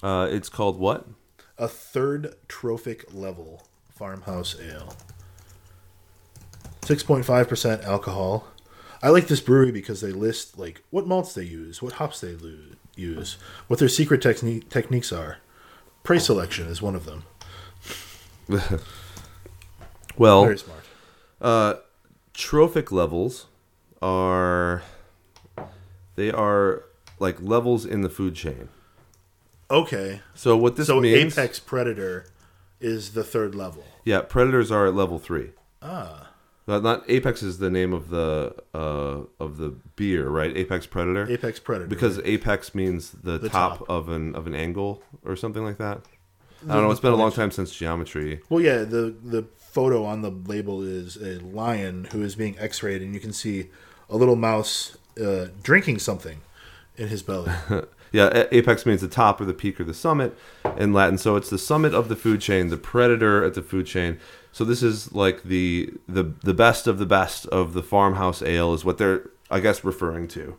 Speaker 1: uh, it's called what?
Speaker 2: a third trophic level farmhouse ale. 6.5% alcohol. I like this brewery because they list like what malts they use, what hops they use, what their secret techni- techniques are. Prey selection is one of them.
Speaker 1: Well,
Speaker 2: Very smart.
Speaker 1: uh, trophic levels are They are like levels in the food chain.
Speaker 2: Okay.
Speaker 1: So what this means.
Speaker 2: so apex predator is the third level.
Speaker 1: Yeah, predators are at level three.
Speaker 2: Ah.
Speaker 1: Not, not Apex is the name of the uh, of the beer, right? Apex Predator.
Speaker 2: Apex predator.
Speaker 1: because apex means the,
Speaker 2: The
Speaker 1: top,
Speaker 2: top.
Speaker 1: of an of an angle or something like that. I don't know. It's been a long time since geometry.
Speaker 2: Well, yeah, the the photo on the label is a lion who is being X-rayed, and you can see a little mouse uh, drinking something in his belly.
Speaker 1: Yeah, apex means the top or the peak or the summit in Latin. So it's the summit of the food chain, the predator at the food chain. So this is like the the the best of the best of the farmhouse ale is what they're I guess referring to.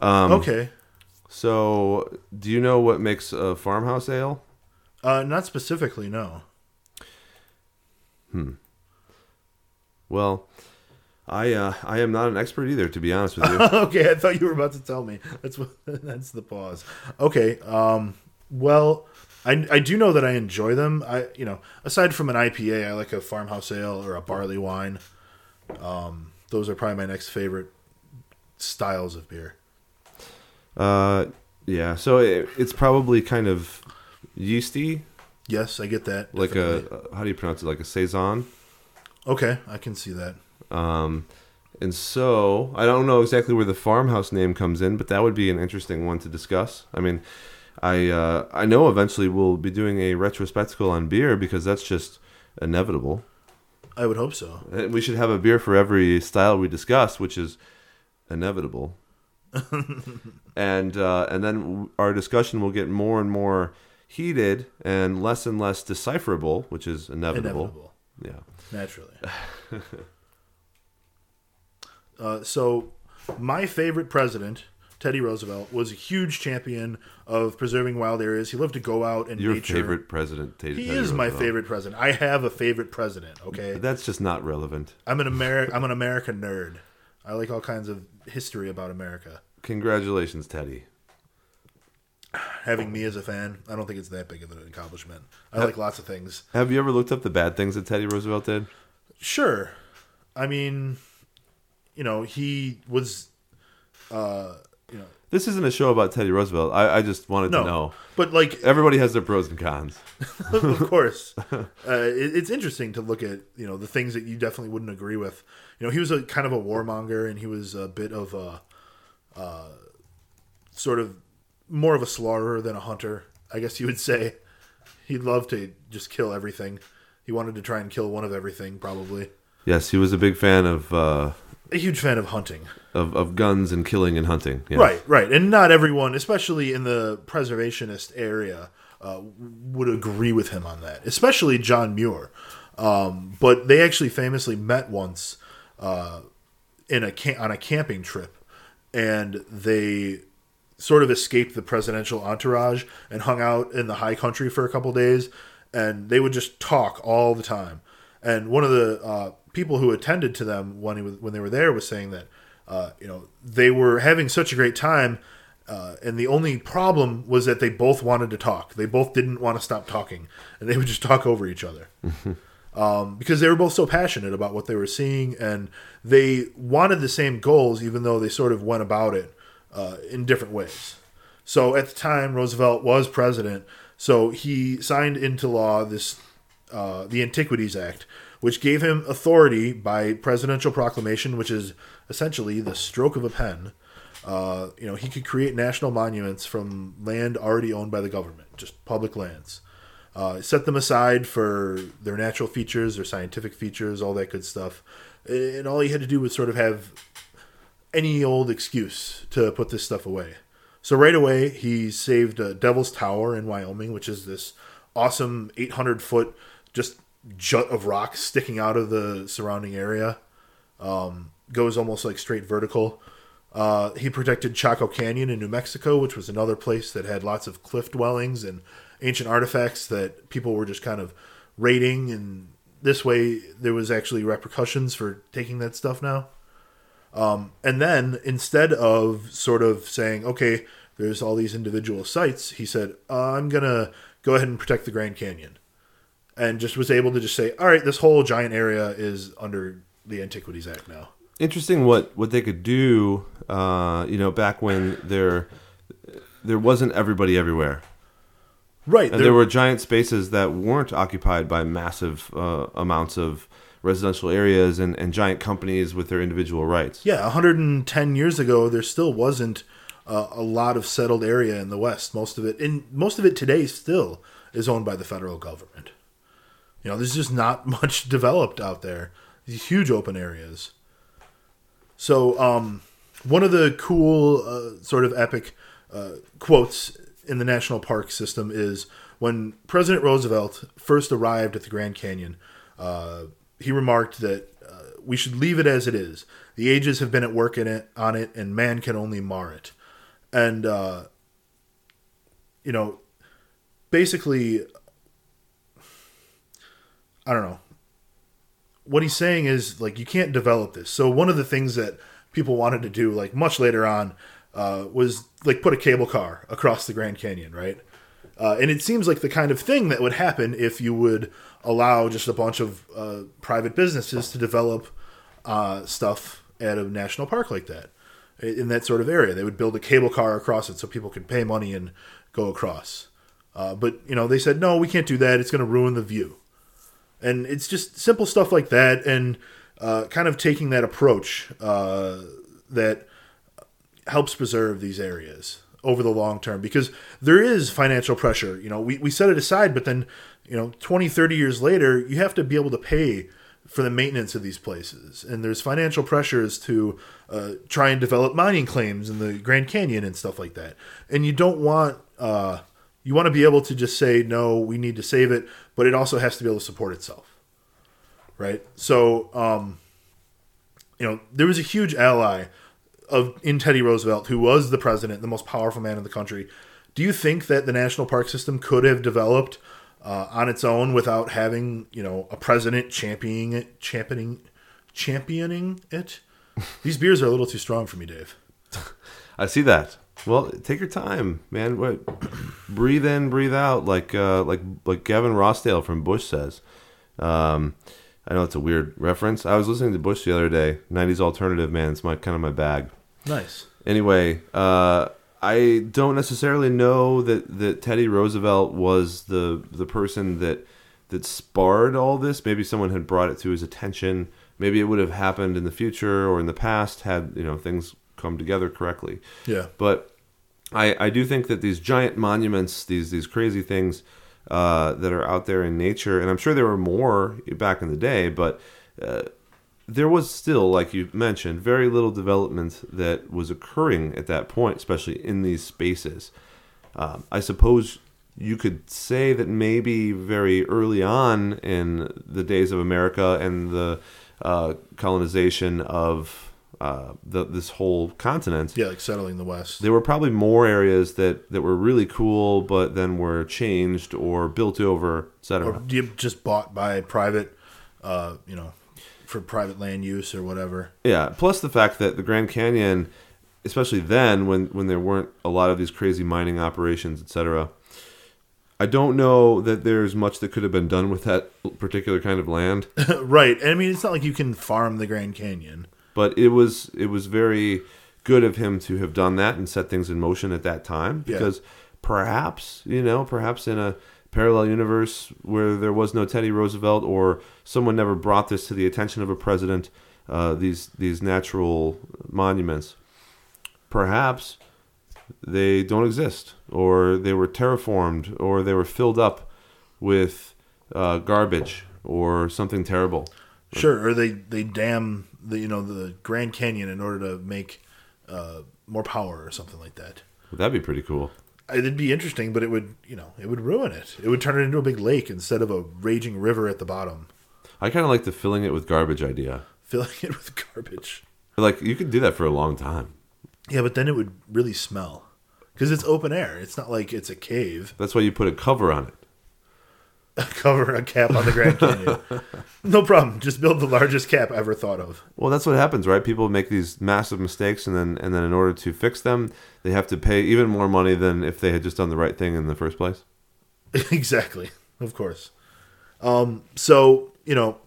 Speaker 1: Um,
Speaker 2: okay,
Speaker 1: So do you know what makes a farmhouse ale?
Speaker 2: uh, not specifically, no.
Speaker 1: Well, I uh, I am not an expert either, to be honest with you.
Speaker 2: okay, I thought you were about to tell me. That's what. That's the pause. Okay. Um. Well, I I do know that I enjoy them. I you know aside from an IPA, I like a farmhouse ale or a barley wine. Um. Those are probably my next favorite styles of beer.
Speaker 1: Uh, yeah. So it, it's probably kind of yeasty,
Speaker 2: Yes, I get that.
Speaker 1: like
Speaker 2: definitely.
Speaker 1: a how do you pronounce it? Like a saison.
Speaker 2: Okay, I can see that.
Speaker 1: Um, and so I don't know exactly where the farmhouse name comes in, but that would be an interesting one to discuss. I mean, I uh, I know eventually we'll be doing a Retrospectical on beer because that's just inevitable.
Speaker 2: I would hope so.
Speaker 1: We should have a beer for every style we discuss, which is inevitable. and uh, and then our discussion will get more and more heated and less and less decipherable, which is inevitable.
Speaker 2: Inevitable,
Speaker 1: Yeah.
Speaker 2: naturally. uh, so, my favorite president, Teddy Roosevelt, was a huge champion of preserving wild areas. He loved to go out in
Speaker 1: Your
Speaker 2: nature.
Speaker 1: favorite president, Tate-
Speaker 2: He
Speaker 1: Teddy
Speaker 2: is my favorite president. I have a favorite president. Okay,
Speaker 1: That's just not relevant.
Speaker 2: I'm an Ameri- I'm an American nerd. I like all kinds of history about America.
Speaker 1: Congratulations, Teddy.
Speaker 2: Having me as a fan, I don't think it's that big of an accomplishment. I like lots of things.
Speaker 1: Have you ever looked up the bad things that Teddy Roosevelt did?
Speaker 2: Sure. I mean, you know, he was, uh, you know,
Speaker 1: This isn't a show about Teddy Roosevelt. I, I just wanted
Speaker 2: no,
Speaker 1: to know.
Speaker 2: but like,
Speaker 1: Everybody has their pros and cons.
Speaker 2: of course, uh, it, it's interesting to look at, you know, the things that you definitely wouldn't agree with. You know, he was a kind of a warmonger, and he was a bit of a, uh, sort of more of a slaughterer than a hunter, I guess you would say. He loved to just kill everything. He wanted to try and kill one of everything, probably.
Speaker 1: Yes, he was a big fan of uh,
Speaker 2: A huge fan of hunting.
Speaker 1: of, of guns and killing and hunting. Yeah.
Speaker 2: Right, right, and not everyone, especially in the preservationist area, uh, would agree with him on that. Especially John Muir, um, but they actually famously met once uh, in a cam- on a camping trip, and they sort of escaped the presidential entourage and hung out in the high country for a couple days, and they would just talk all the time. And one of the uh, people who attended to them when he was when they were there was saying that uh, you know they were having such a great time, uh, and the only problem was that they both wanted to talk. They both didn't want to stop talking, and they would just talk over each other um, because they were both so passionate about what they were seeing, and they wanted the same goals, even though they sort of went about it uh, in different ways. So at the time, Roosevelt was president, so he signed into law this uh, the Antiquities Act, which gave him authority by presidential proclamation, which is essentially the stroke of a pen. Uh, you know, he could create national monuments from land already owned by the government, just public lands. Uh, set them aside for their natural features, their scientific features, all that good stuff. And all he had to do was sort of have any old excuse to put this stuff away. So right away, he saved uh, Devil's Tower in Wyoming, which is this awesome 800 foot just jut of rock sticking out of the surrounding area. Um, goes almost like straight vertical. Uh, he protected Chaco Canyon in New Mexico, which was another place that had lots of cliff dwellings and ancient artifacts that people were just kind of raiding. And this way, there was actually repercussions for taking that stuff now. Um, and then instead of sort of saying, okay, there's all these individual sites, he said, I'm going to go ahead and protect the Grand Canyon. And just was able to just say, all right, this whole giant area is under the Antiquities Act now.
Speaker 1: interesting what what they could do. Uh, you know, back when there there wasn't everybody everywhere,
Speaker 2: Right.
Speaker 1: and there, were giant spaces that weren't occupied by massive uh, amounts of residential areas and, and giant companies with their individual rights.
Speaker 2: Yeah, 110 years ago, there still wasn't uh, a lot of settled area in the West. Most of it, and most of it today, still is owned by the federal government. You know, there's just not much developed out there. These huge open areas. So, um, one of the cool, uh, sort of epic uh, quotes in the national park system is when President Roosevelt first arrived at the Grand Canyon. Uh, he remarked that uh, we should leave it as it is. The ages have been at work in it on it, and man can only mar it. And uh, you know, basically, I don't know. What he's saying is like you can't develop this. So one of the things that people wanted to do, like much later on, uh, was like put a cable car across the Grand Canyon, right? Uh, and it seems like the kind of thing that would happen if you would allow just a bunch of uh, private businesses to develop uh, stuff at a national park like that, in that sort of area. They would build a cable car across it so people could pay money and go across. Uh, but you know, they said no, we can't do that. It's going to ruin the view. And it's just simple stuff like that, and uh, kind of taking that approach uh, that helps preserve these areas over the long term because there is financial pressure. You know, we, we set it aside, but then, you know, 20, 30 years later, you have to be able to pay for the maintenance of these places. And there's financial pressures to uh, try and develop mining claims in the Grand Canyon and stuff like that. And you don't want, uh, you want to be able to just say, no, we need to save it, but it also has to be able to support itself. Right? So, um, you know, there was a huge ally of in Teddy Roosevelt, who was the president, the most powerful man in the country. Do you think that the national park system could have developed uh, on its own without having you know a president championing it, championing, championing it? These beers are a little too strong for me, Dave.
Speaker 1: I see that. Well, take your time, man. What? breathe in, breathe out, like uh, like like Gavin Rossdale from Bush says. Um, I know it's a weird reference. I was listening to Bush the other day. '90s alternative, man. It's my kind of my bag.
Speaker 2: Nice.
Speaker 1: Anyway, uh, I don't necessarily know that, that Teddy Roosevelt was the the person that that sparred all this. Maybe someone had brought it to his attention. Maybe it would have happened in the future or in the past had you know things come together correctly.
Speaker 2: Yeah.
Speaker 1: But I I do think that these giant monuments, these these crazy things uh, that are out there in nature, and I'm sure there were more back in the day, but. Uh, there was still, like you mentioned, very little development that was occurring at that point, especially in these spaces. Um, I suppose you could say that maybe very early on in the days of America and the uh, colonization of uh, the, this whole continent,
Speaker 2: Yeah, like settling the West.
Speaker 1: there were probably more areas that, that were really cool, but then were changed or built over, etc.
Speaker 2: or just bought by private, uh, you know, for private land use or whatever.
Speaker 1: Yeah. Plus the fact that the Grand Canyon, especially then when when there weren't a lot of these crazy mining operations, etc. I don't know that there's much that could have been done with that particular kind of land,
Speaker 2: right. And I mean, it's not like you can farm the Grand Canyon.
Speaker 1: but it was it was very good of him to have done that and set things in motion at that time
Speaker 2: Yeah.
Speaker 1: because perhaps you know perhaps in a parallel universe where there was no Teddy Roosevelt or someone never brought this to the attention of a president uh, these these natural monuments perhaps they don't exist or they were terraformed or they were filled up with uh, garbage or something terrible
Speaker 2: Sure, or they they dam the you know the Grand Canyon in order to make uh, more power or something like that.
Speaker 1: that'd be pretty cool
Speaker 2: It'd be interesting, but it would you know it would ruin it. It would turn it into a big lake instead of a raging river at the bottom,
Speaker 1: I kind of like the filling it with garbage idea
Speaker 2: filling it with garbage.
Speaker 1: Like you could do that for a long time.
Speaker 2: Yeah, but then it would really smell because it's open air. It's not like it's a cave.
Speaker 1: That's why you put a cover on it.
Speaker 2: Cover a cap on the Grand Canyon. no problem. Just build the largest cap ever thought of.
Speaker 1: Well, that's what happens, right? People make these massive mistakes, and then and then in order to fix them, they have to pay even more money than if they had just done the right thing in the first place.
Speaker 2: exactly. Of course. Um, so, you know,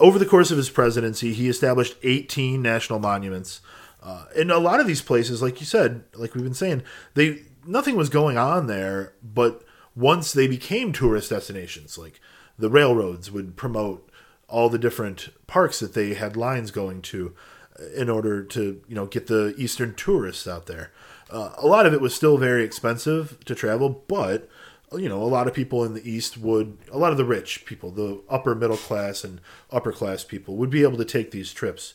Speaker 2: over the course of his presidency, he established 18 national monuments. Uh, and a lot of these places, like you said, like we've been saying, they nothing was going on there. But once they became tourist destinations, like the railroads would promote all the different parks that they had lines going to in order to you know get the eastern tourists out there. Uh, a lot of it was still very expensive to travel, but you know a lot of people in the east would a lot of the rich people, the upper middle class and upper class people would be able to take these trips.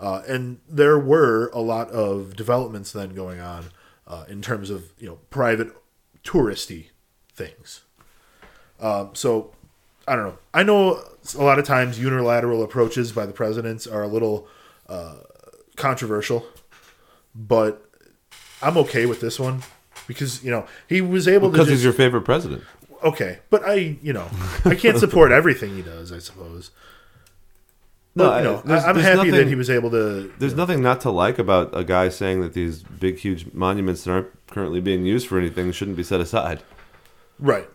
Speaker 2: Uh, and there were a lot of developments then going on uh, in terms of you know private touristy things. Um, so I don't know. I know a lot of times unilateral approaches by the presidents are a little uh, controversial, but I'm okay with this one because you know he was able
Speaker 1: Because
Speaker 2: to.
Speaker 1: Because
Speaker 2: he's
Speaker 1: your favorite president.
Speaker 2: okay, but I you know I can't support everything he does. I suppose.
Speaker 1: No,
Speaker 2: But, you know,
Speaker 1: I-
Speaker 2: am happy that he was able to.
Speaker 1: There's nothing not to like about a guy saying that these big, huge monuments that aren't currently being used for anything shouldn't be set aside.
Speaker 2: Right.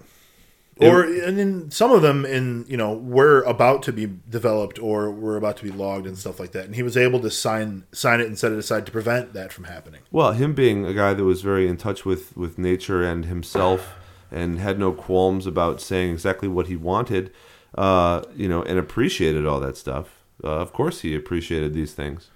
Speaker 1: It-
Speaker 2: Or and then some of them in you know were about to be developed or were about to be logged and stuff like that, and he was able to sign sign it and set it aside to prevent that from happening.
Speaker 1: Well, him being a guy that was very in touch with, with nature and himself and had no qualms about saying exactly what he wanted, uh, you know, and appreciated all that stuff. Uh, of course, he appreciated these things.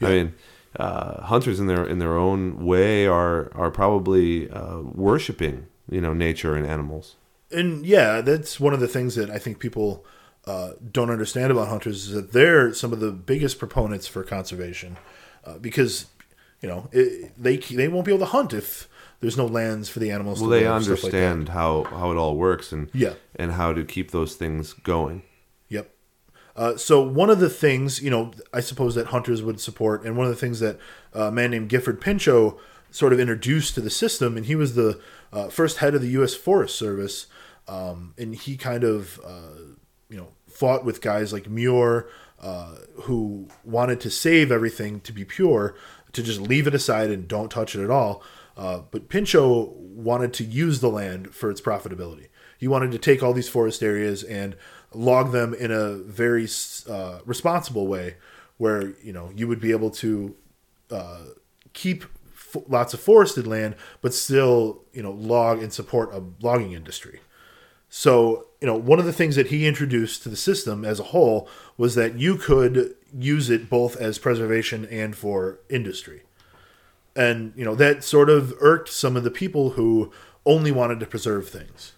Speaker 1: I mean, uh, hunters in their in their own way are are probably uh, worshiping, you know, nature and animals.
Speaker 2: And yeah, that's one of the things that I think people uh, don't understand about hunters is that they're some of the biggest proponents for conservation uh, because you know it, they they won't be able to hunt if there's no lands for the animals.
Speaker 1: Well,
Speaker 2: to
Speaker 1: they
Speaker 2: live, stuff like
Speaker 1: understand how how it all works and
Speaker 2: Yeah.
Speaker 1: and how to keep those things going.
Speaker 2: Yep. Uh, so one of the things, you know, I suppose that hunters would support, and one of the things that uh, a man named Gifford Pinchot sort of introduced to the system, and he was the uh, first head of the U.S. Forest Service, um, and he kind of, uh, you know, fought with guys like Muir, uh, who wanted to save everything to be pure, to just leave it aside and don't touch it at all. Uh, but Pinchot wanted to use the land for its profitability. He wanted to take all these forest areas and log them in a very uh, responsible way, where you know you would be able to uh, keep f- lots of forested land, but still you know log and support a logging industry. So, you know, one of the things that he introduced to the system as a whole was that you could use it both as preservation and for industry. And, you know, that sort of irked some of the people who only wanted to preserve things.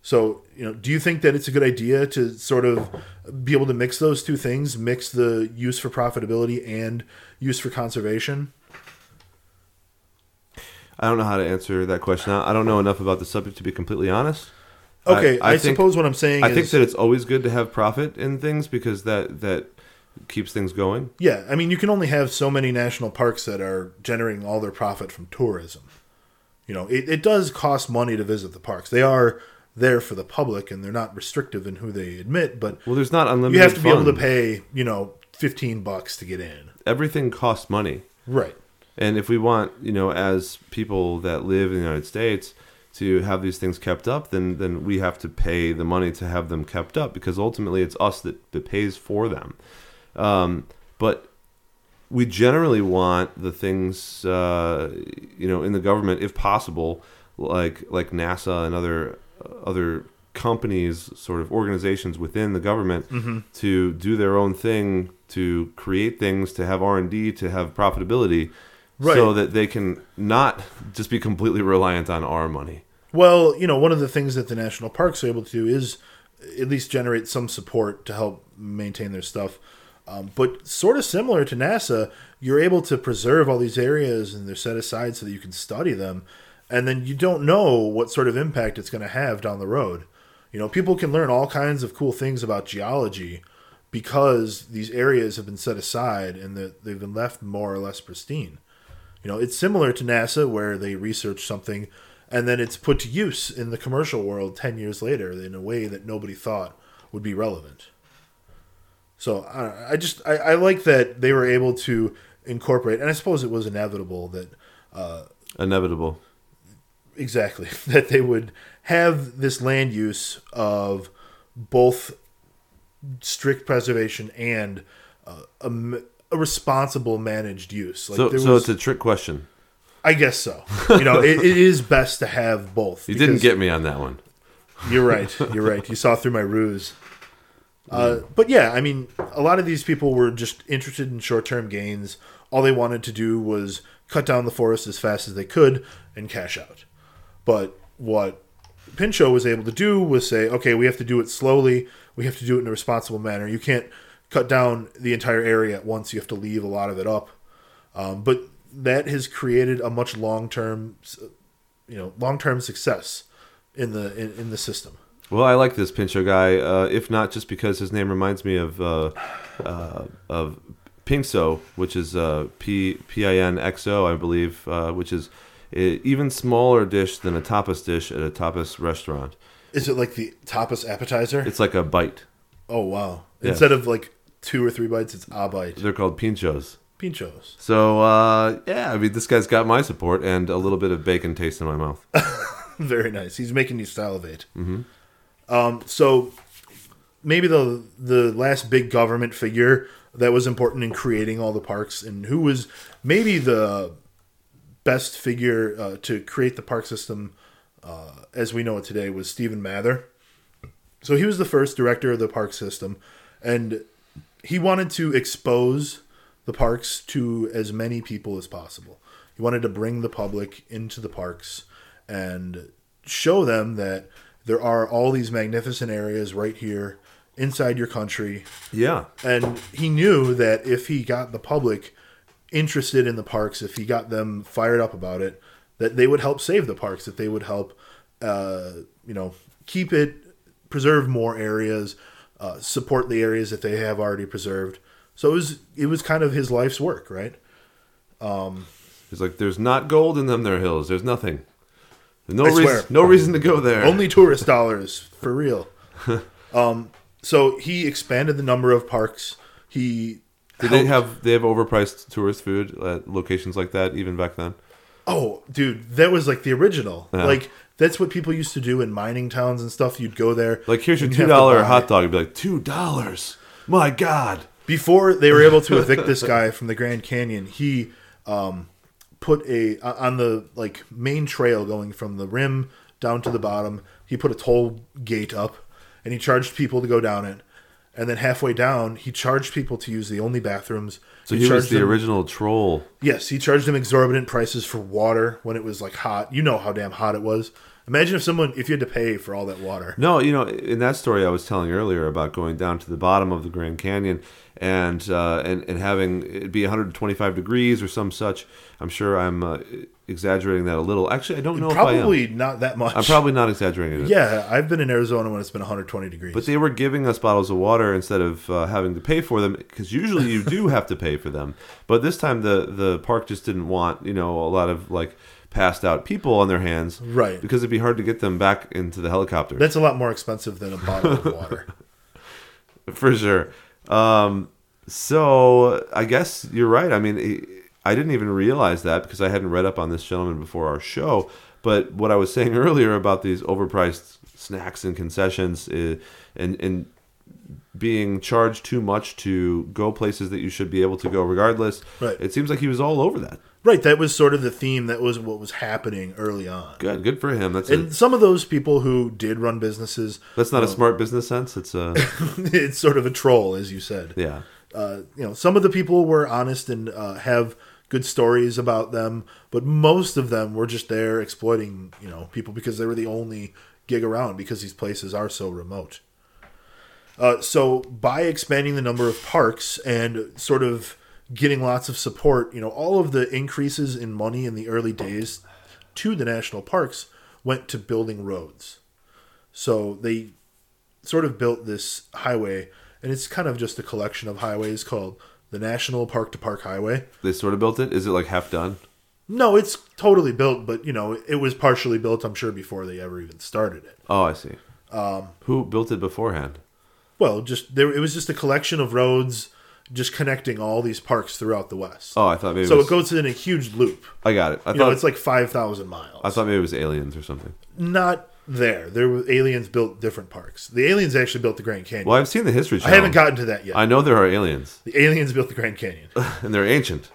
Speaker 2: So, you know, do you think that it's a good idea to sort of be able to mix those two things, mix the use for profitability and use for conservation?
Speaker 1: I don't know how to answer that question. I I don't know enough about the subject to be completely honest.
Speaker 2: Okay, I,
Speaker 1: think-
Speaker 2: suppose what I'm saying
Speaker 1: I
Speaker 2: is
Speaker 1: think that it's always good to have profit in things because that that keeps things going.
Speaker 2: Yeah, I mean, you can only have so many national parks that are generating all their profit from tourism. You know, it, it does cost money to visit the parks. They are there for the public and they're not restrictive in who they admit, but
Speaker 1: Well, there's not unlimited.
Speaker 2: you have to be able to pay, you know, 15 bucks to get in.
Speaker 1: Everything costs money,
Speaker 2: Right.
Speaker 1: And if we want, you know, as people that live in the United States to have these things kept up, then then we have to pay the money to have them kept up because ultimately it's us that, that pays for them. Um, but we generally want the things, uh, you know, in the government, if possible, like like NASA and other other companies, sort of organizations within the government, to do their own thing, to create things, to have R and D, to have profitability, so that they can not just be completely reliant on our money.
Speaker 2: Well, you know, one of the things that the national parks are able to do is at least generate some support to help maintain their stuff. Um, but sort of similar to NASA, you're able to preserve all these areas and they're set aside so that you can study them. And then you don't know what sort of impact it's going to have down the road. You know, people can learn all kinds of cool things about geology because these areas have been set aside and they've been left more or less pristine. You know, it's similar to NASA where they research something and then it's put to use in the commercial world 10 years later in a way that nobody thought would be relevant. So I, I just I, I like that they were able to incorporate, and I suppose it was inevitable that uh,
Speaker 1: Inevitable.
Speaker 2: exactly that they would have this land use of both strict preservation and uh, a, a responsible managed use. Like
Speaker 1: So,
Speaker 2: there
Speaker 1: so it's a trick question.
Speaker 2: I guess so. You know, it, it is best to have both.
Speaker 1: You didn't get me on that one.
Speaker 2: You're right. You're right. You saw through my ruse. Uh, but yeah, I mean, a lot of these people were just interested in short-term gains. All they wanted to do was cut down the forest as fast as they could and cash out. But what Pinchot was able to do was say, okay, we have to do it slowly. We have to do it in a responsible manner. You can't cut down the entire area at once. You have to leave a lot of it up. Um, but that has created a much long-term, you know, long-term success in the in, in the system.
Speaker 1: Well, I like this Pincho guy, uh, if not just because his name reminds me of uh, uh, of Pinxo, which is uh, P P I N X O, I believe, uh, which is an even smaller dish than a tapas dish at a tapas restaurant.
Speaker 2: Is it like the tapas appetizer?
Speaker 1: It's like a bite.
Speaker 2: oh wow!
Speaker 1: Yeah.
Speaker 2: Instead of like two or three bites, it's a bite.
Speaker 1: They're called pinchos.
Speaker 2: Pinchos.
Speaker 1: So uh, yeah, I mean, this guy's got my support and a little bit of bacon taste in my mouth.
Speaker 2: Very nice. He's making you salivate. Mm-hmm. Um, so maybe the the last big government figure that was important in creating all the parks, and who was maybe the best figure uh, to create the park system uh, as we know it today was Stephen Mather. So he was the first director of the park system, and he wanted to expose the parks to as many people as possible. He wanted to bring the public into the parks and show them that there are all these magnificent areas right here inside your country.
Speaker 1: Yeah,
Speaker 2: And he knew that if he got the public interested in the parks, if he got them fired up about it, that they would help save the parks, that they would help, uh, you know, keep it, preserve more areas, uh, support the areas that they have already preserved. So it was it was kind of his life's work, right?
Speaker 1: he's like, "There's not gold in them there hills. There's nothing. There's no reason. No reason to go there.
Speaker 2: Only tourist dollars for real. um, so he expanded the number of parks. He
Speaker 1: Did they have they have overpriced tourist food at locations like that even back then?
Speaker 2: Oh, dude, that was like the original.
Speaker 1: Yeah.
Speaker 2: Like that's what people used to do in mining towns and stuff. You'd go there.
Speaker 1: Like here's your two
Speaker 2: you have to
Speaker 1: dollar hot dog. You'd be like two dollars. My God.
Speaker 2: Before they were able to evict this guy from the Grand Canyon, he um, put a on the like main trail going from the rim down to the bottom. He put a toll gate up, and he charged people to go down it. And then halfway down, he charged people to use the only bathrooms.
Speaker 1: So he, was
Speaker 2: charged
Speaker 1: the
Speaker 2: them-
Speaker 1: original troll.
Speaker 2: Yes, he charged them exorbitant prices for water when it was like hot. You know how damn hot it was. Imagine if someone if you had to pay for all that water.
Speaker 1: No, you know, in that story I was telling earlier about going down to the bottom of the Grand Canyon and uh, and and having it be 125 degrees or some such. I'm sure I'm uh, exaggerating that a little. Actually, I don't know if I am.
Speaker 2: Probably not that much.
Speaker 1: I'm probably not exaggerating it.
Speaker 2: Yeah, I've been in Arizona when it's been 120 degrees.
Speaker 1: But they were giving us bottles of water instead of uh, having to pay for them because usually you do have to pay for them. But this time the the park just didn't want you know a lot of like passed out people on their hands,
Speaker 2: Right.
Speaker 1: Because it'd be hard to get them back into the helicopter
Speaker 2: That's a lot more expensive than a bottle of water.
Speaker 1: for sure. Um, so I guess you're right. I mean, I didn't even realize that because I hadn't read up on this gentleman before our show. But what I was saying earlier about these overpriced snacks and concessions uh, and and being charged too much to go places that you should be able to go regardless.
Speaker 2: Right.
Speaker 1: It seems like he was all over that.
Speaker 2: Right, that was sort of the theme. That was what was happening early on.
Speaker 1: Good, good for him. That's
Speaker 2: And
Speaker 1: a,
Speaker 2: some of those people who did run businesses,
Speaker 1: that's not a smart business sense. It's a
Speaker 2: it's sort of a troll, as you said.
Speaker 1: yeah.
Speaker 2: uh, you know, some of the people were honest and uh, have good stories about them, but most of them were just there exploiting, you know, people because they were the only gig around because these places are so remote. Uh, so by expanding the number of parks and sort of getting lots of support, you know, all of the increases in money in the early days to the national parks went to building roads. So they sort of built this highway, and it's kind of just a collection of highways called the National Park to Park Highway.
Speaker 1: They sort of built it. Is it like half done?
Speaker 2: No, it's totally built, but you know, it was partially built, I'm sure, before they ever even started it.
Speaker 1: Oh, I see. Um, Who built it beforehand?
Speaker 2: Well, just there, it was just a collection of roads just connecting all these parks throughout the West.
Speaker 1: Oh, I thought maybe.
Speaker 2: so
Speaker 1: it, was,
Speaker 2: it goes in a huge loop.
Speaker 1: I got it. I
Speaker 2: You
Speaker 1: thought
Speaker 2: know, it's like five thousand miles.
Speaker 1: I thought maybe it was aliens or something.
Speaker 2: not there. There were aliens built different parks. The aliens actually built the Grand Canyon.
Speaker 1: Well, I've seen the History
Speaker 2: I haven't gotten to that yet.
Speaker 1: I know there are aliens,
Speaker 2: the aliens built the Grand Canyon.
Speaker 1: and they're ancient.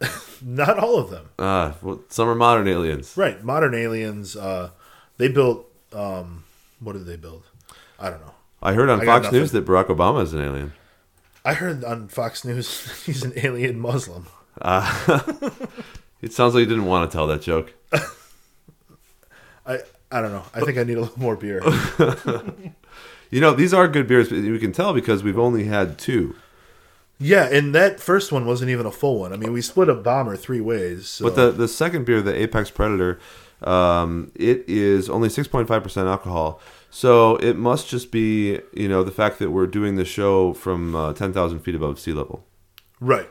Speaker 2: Not all of them.
Speaker 1: Uh, well, some are modern aliens.
Speaker 2: Right. Modern aliens, uh, they built, um, what did they build? I don't know.
Speaker 1: I heard on
Speaker 2: I
Speaker 1: Fox News that Barack Obama is an alien.
Speaker 2: I heard on Fox News he's an alien Muslim.
Speaker 1: It sounds like you didn't want to tell that joke.
Speaker 2: I, I don't know. I think I need a little more beer.
Speaker 1: You know, these are good beers, but we can tell because we've only had two.
Speaker 2: yeah, and that first one wasn't even a full one. I mean, we split a bomber three ways. So.
Speaker 1: But the the second beer, the Apex Predator, um, it is only six point five percent alcohol. So it must just be you know the fact that we're doing the show from uh, ten thousand feet above sea level.
Speaker 2: right.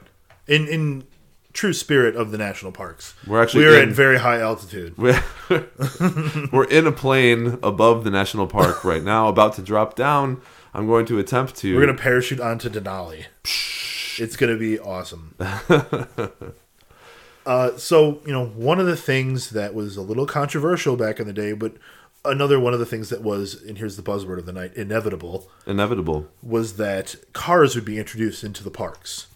Speaker 2: In in true spirit of the national parks.
Speaker 1: We're actually
Speaker 2: we are
Speaker 1: in-
Speaker 2: at very high altitude.
Speaker 1: We're we're in a plane above the national park right now, about to drop down. I'm going to attempt to.
Speaker 2: We're gonna parachute onto Denali. It's gonna be awesome. uh, so you know, one of the things that was a little controversial back in the day, but another one of the things that was, and here's the buzzword of the night, inevitable,
Speaker 1: inevitable.
Speaker 2: was that cars would be introduced into the parks.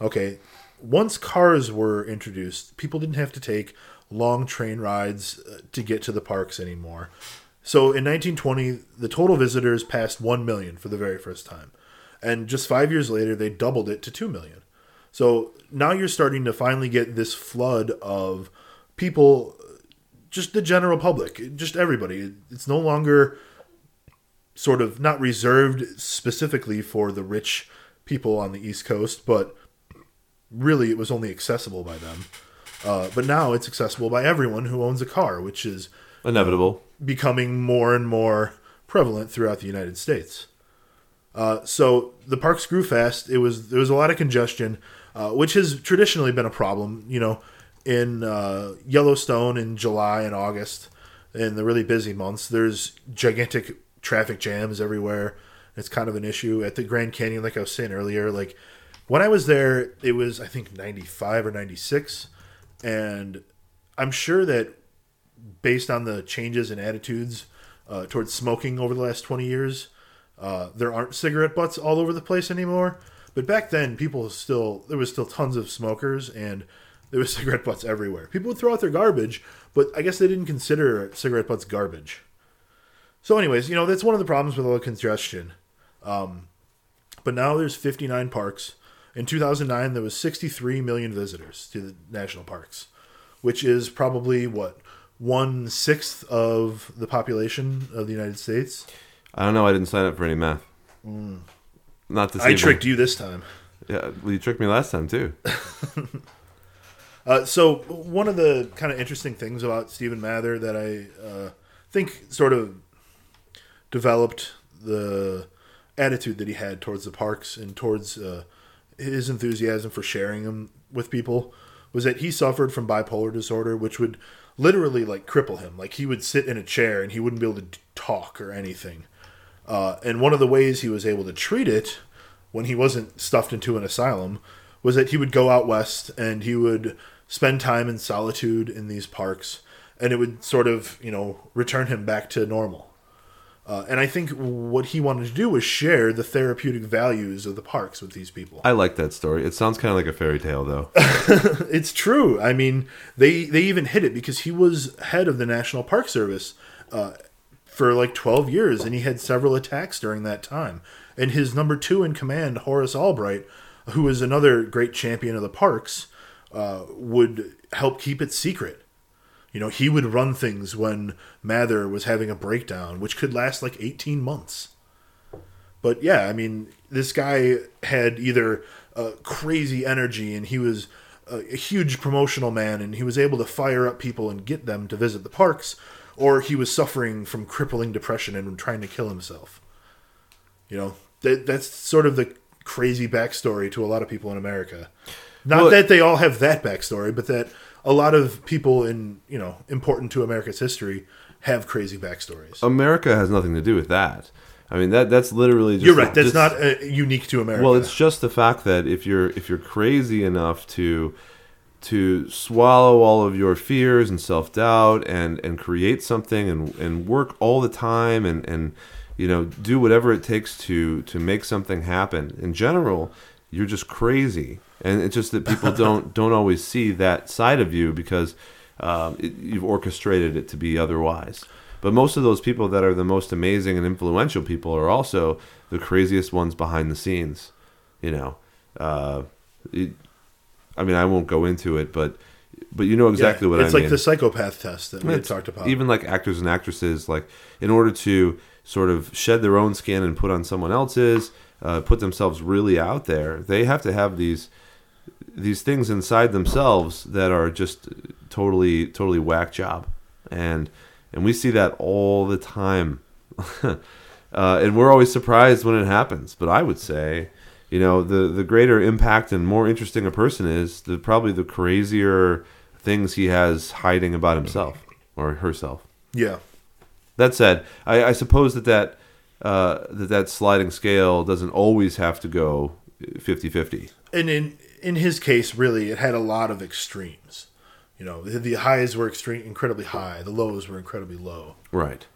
Speaker 2: Okay, once cars were introduced, people didn't have to take long train rides uh, to get to the parks anymore. So in 1920, the total visitors passed 1 million for the very first time. And just 5 years later, they doubled it to 2 million. So now you're starting to finally get this flood of people just the general public, just everybody. It's no longer sort of not reserved specifically for the rich people on the East Coast, but really it was only accessible by them. Uh, but now it's accessible by everyone who owns a car, which is
Speaker 1: Inevitable.
Speaker 2: becoming more and more prevalent throughout the United States. Uh, so the parks grew fast. It was there was a lot of congestion, uh, which has traditionally been a problem. You know, in uh, Yellowstone in July and August, in the really busy months, there's gigantic traffic jams everywhere. It's kind of an issue at the Grand Canyon, like I was saying earlier. Like when I was there, it was I think 95 or 96, and I'm sure that based on the changes in attitudes uh, towards smoking over the last 20 years, uh, there aren't cigarette butts all over the place anymore. But back then, people still there was still tons of smokers and there was cigarette butts everywhere. People would throw out their garbage, but I guess they didn't consider cigarette butts garbage. So, anyways, you know that's one of the problems with all the congestion. Um, but now there's 59 parks. In 2009, there was 63 million visitors to the national parks, which is probably what one sixth of the population of the United States.
Speaker 1: I don't know. I didn't sign up for any math. Not to
Speaker 2: I tricked you this time.
Speaker 1: Yeah, well, you tricked me last time too.
Speaker 2: Uh, so one of the kind of interesting things about Stephen Mather that I uh, think sort of developed the attitude that he had towards the parks and towards uh, his enthusiasm for sharing them with people was that he suffered from bipolar disorder, which would literally like cripple him. Like he would sit in a chair and he wouldn't be able to talk or anything. Uh, and one of the ways he was able to treat it when he wasn't stuffed into an asylum was that he would go out west and he would spend time in solitude in these parks and it would sort of you know return him back to normal uh, and i think what he wanted to do was share the therapeutic values of the parks with these people
Speaker 1: I like that story. It sounds kind of like a fairy tale, though.
Speaker 2: it's true i mean they they even hit it because he was head of the national park service uh, for like 12 years and he had several attacks during that time and his number two in command horace albright who was another great champion of the parks uh, would help keep it secret you know he would run things when mather was having a breakdown which could last like 18 months but yeah, I mean, this guy had either uh, crazy energy and he was a, a huge promotional man and he was able to fire up people and get them to visit the parks, or he was suffering from crippling depression and trying to kill himself. You know, that, that's sort of the crazy backstory to a lot of people in America. Not
Speaker 1: Well-
Speaker 2: that they all have that backstory, but that a lot of people in, you know, important to America's history have crazy backstories.
Speaker 1: America has nothing to do with that. I mean that that's literally. Just
Speaker 2: You're right. That's
Speaker 1: just-
Speaker 2: not uh, unique to America.
Speaker 1: Well, it's just the fact that if you're if you're crazy enough to to swallow all of your fears and self doubt and and create something and and work all the time and and you know do whatever it takes to to make something happen. In general, you're just crazy, and it's just that people don't don't always see that side of you because um, it, you've orchestrated it to be otherwise. But most of those people that are the most amazing and influential people are also the craziest ones behind the scenes. You know, uh, it, I mean, I won't go into it, but but you know exactly
Speaker 2: Yeah,
Speaker 1: what I mean.
Speaker 2: it's like the psychopath test that we talked about.
Speaker 1: Even like actors and actresses, like in order to sort of shed their own skin and put on someone else's, uh, put themselves really out there, they have to have these these things inside themselves that are just totally totally whack job, and and we see that all the time, uh, and we're always surprised when it happens. But I would say. You know, the, the greater impact and more interesting a person is, the probably the crazier things he has hiding about himself or herself.
Speaker 2: yeah,
Speaker 1: That said, I, I suppose that that, uh, that that sliding scale doesn't always have to go 50-50.
Speaker 2: and in in his case, really, it had a lot of extremes. You know, the, the highs were extreme, incredibly high. The lows were incredibly low.
Speaker 1: Right.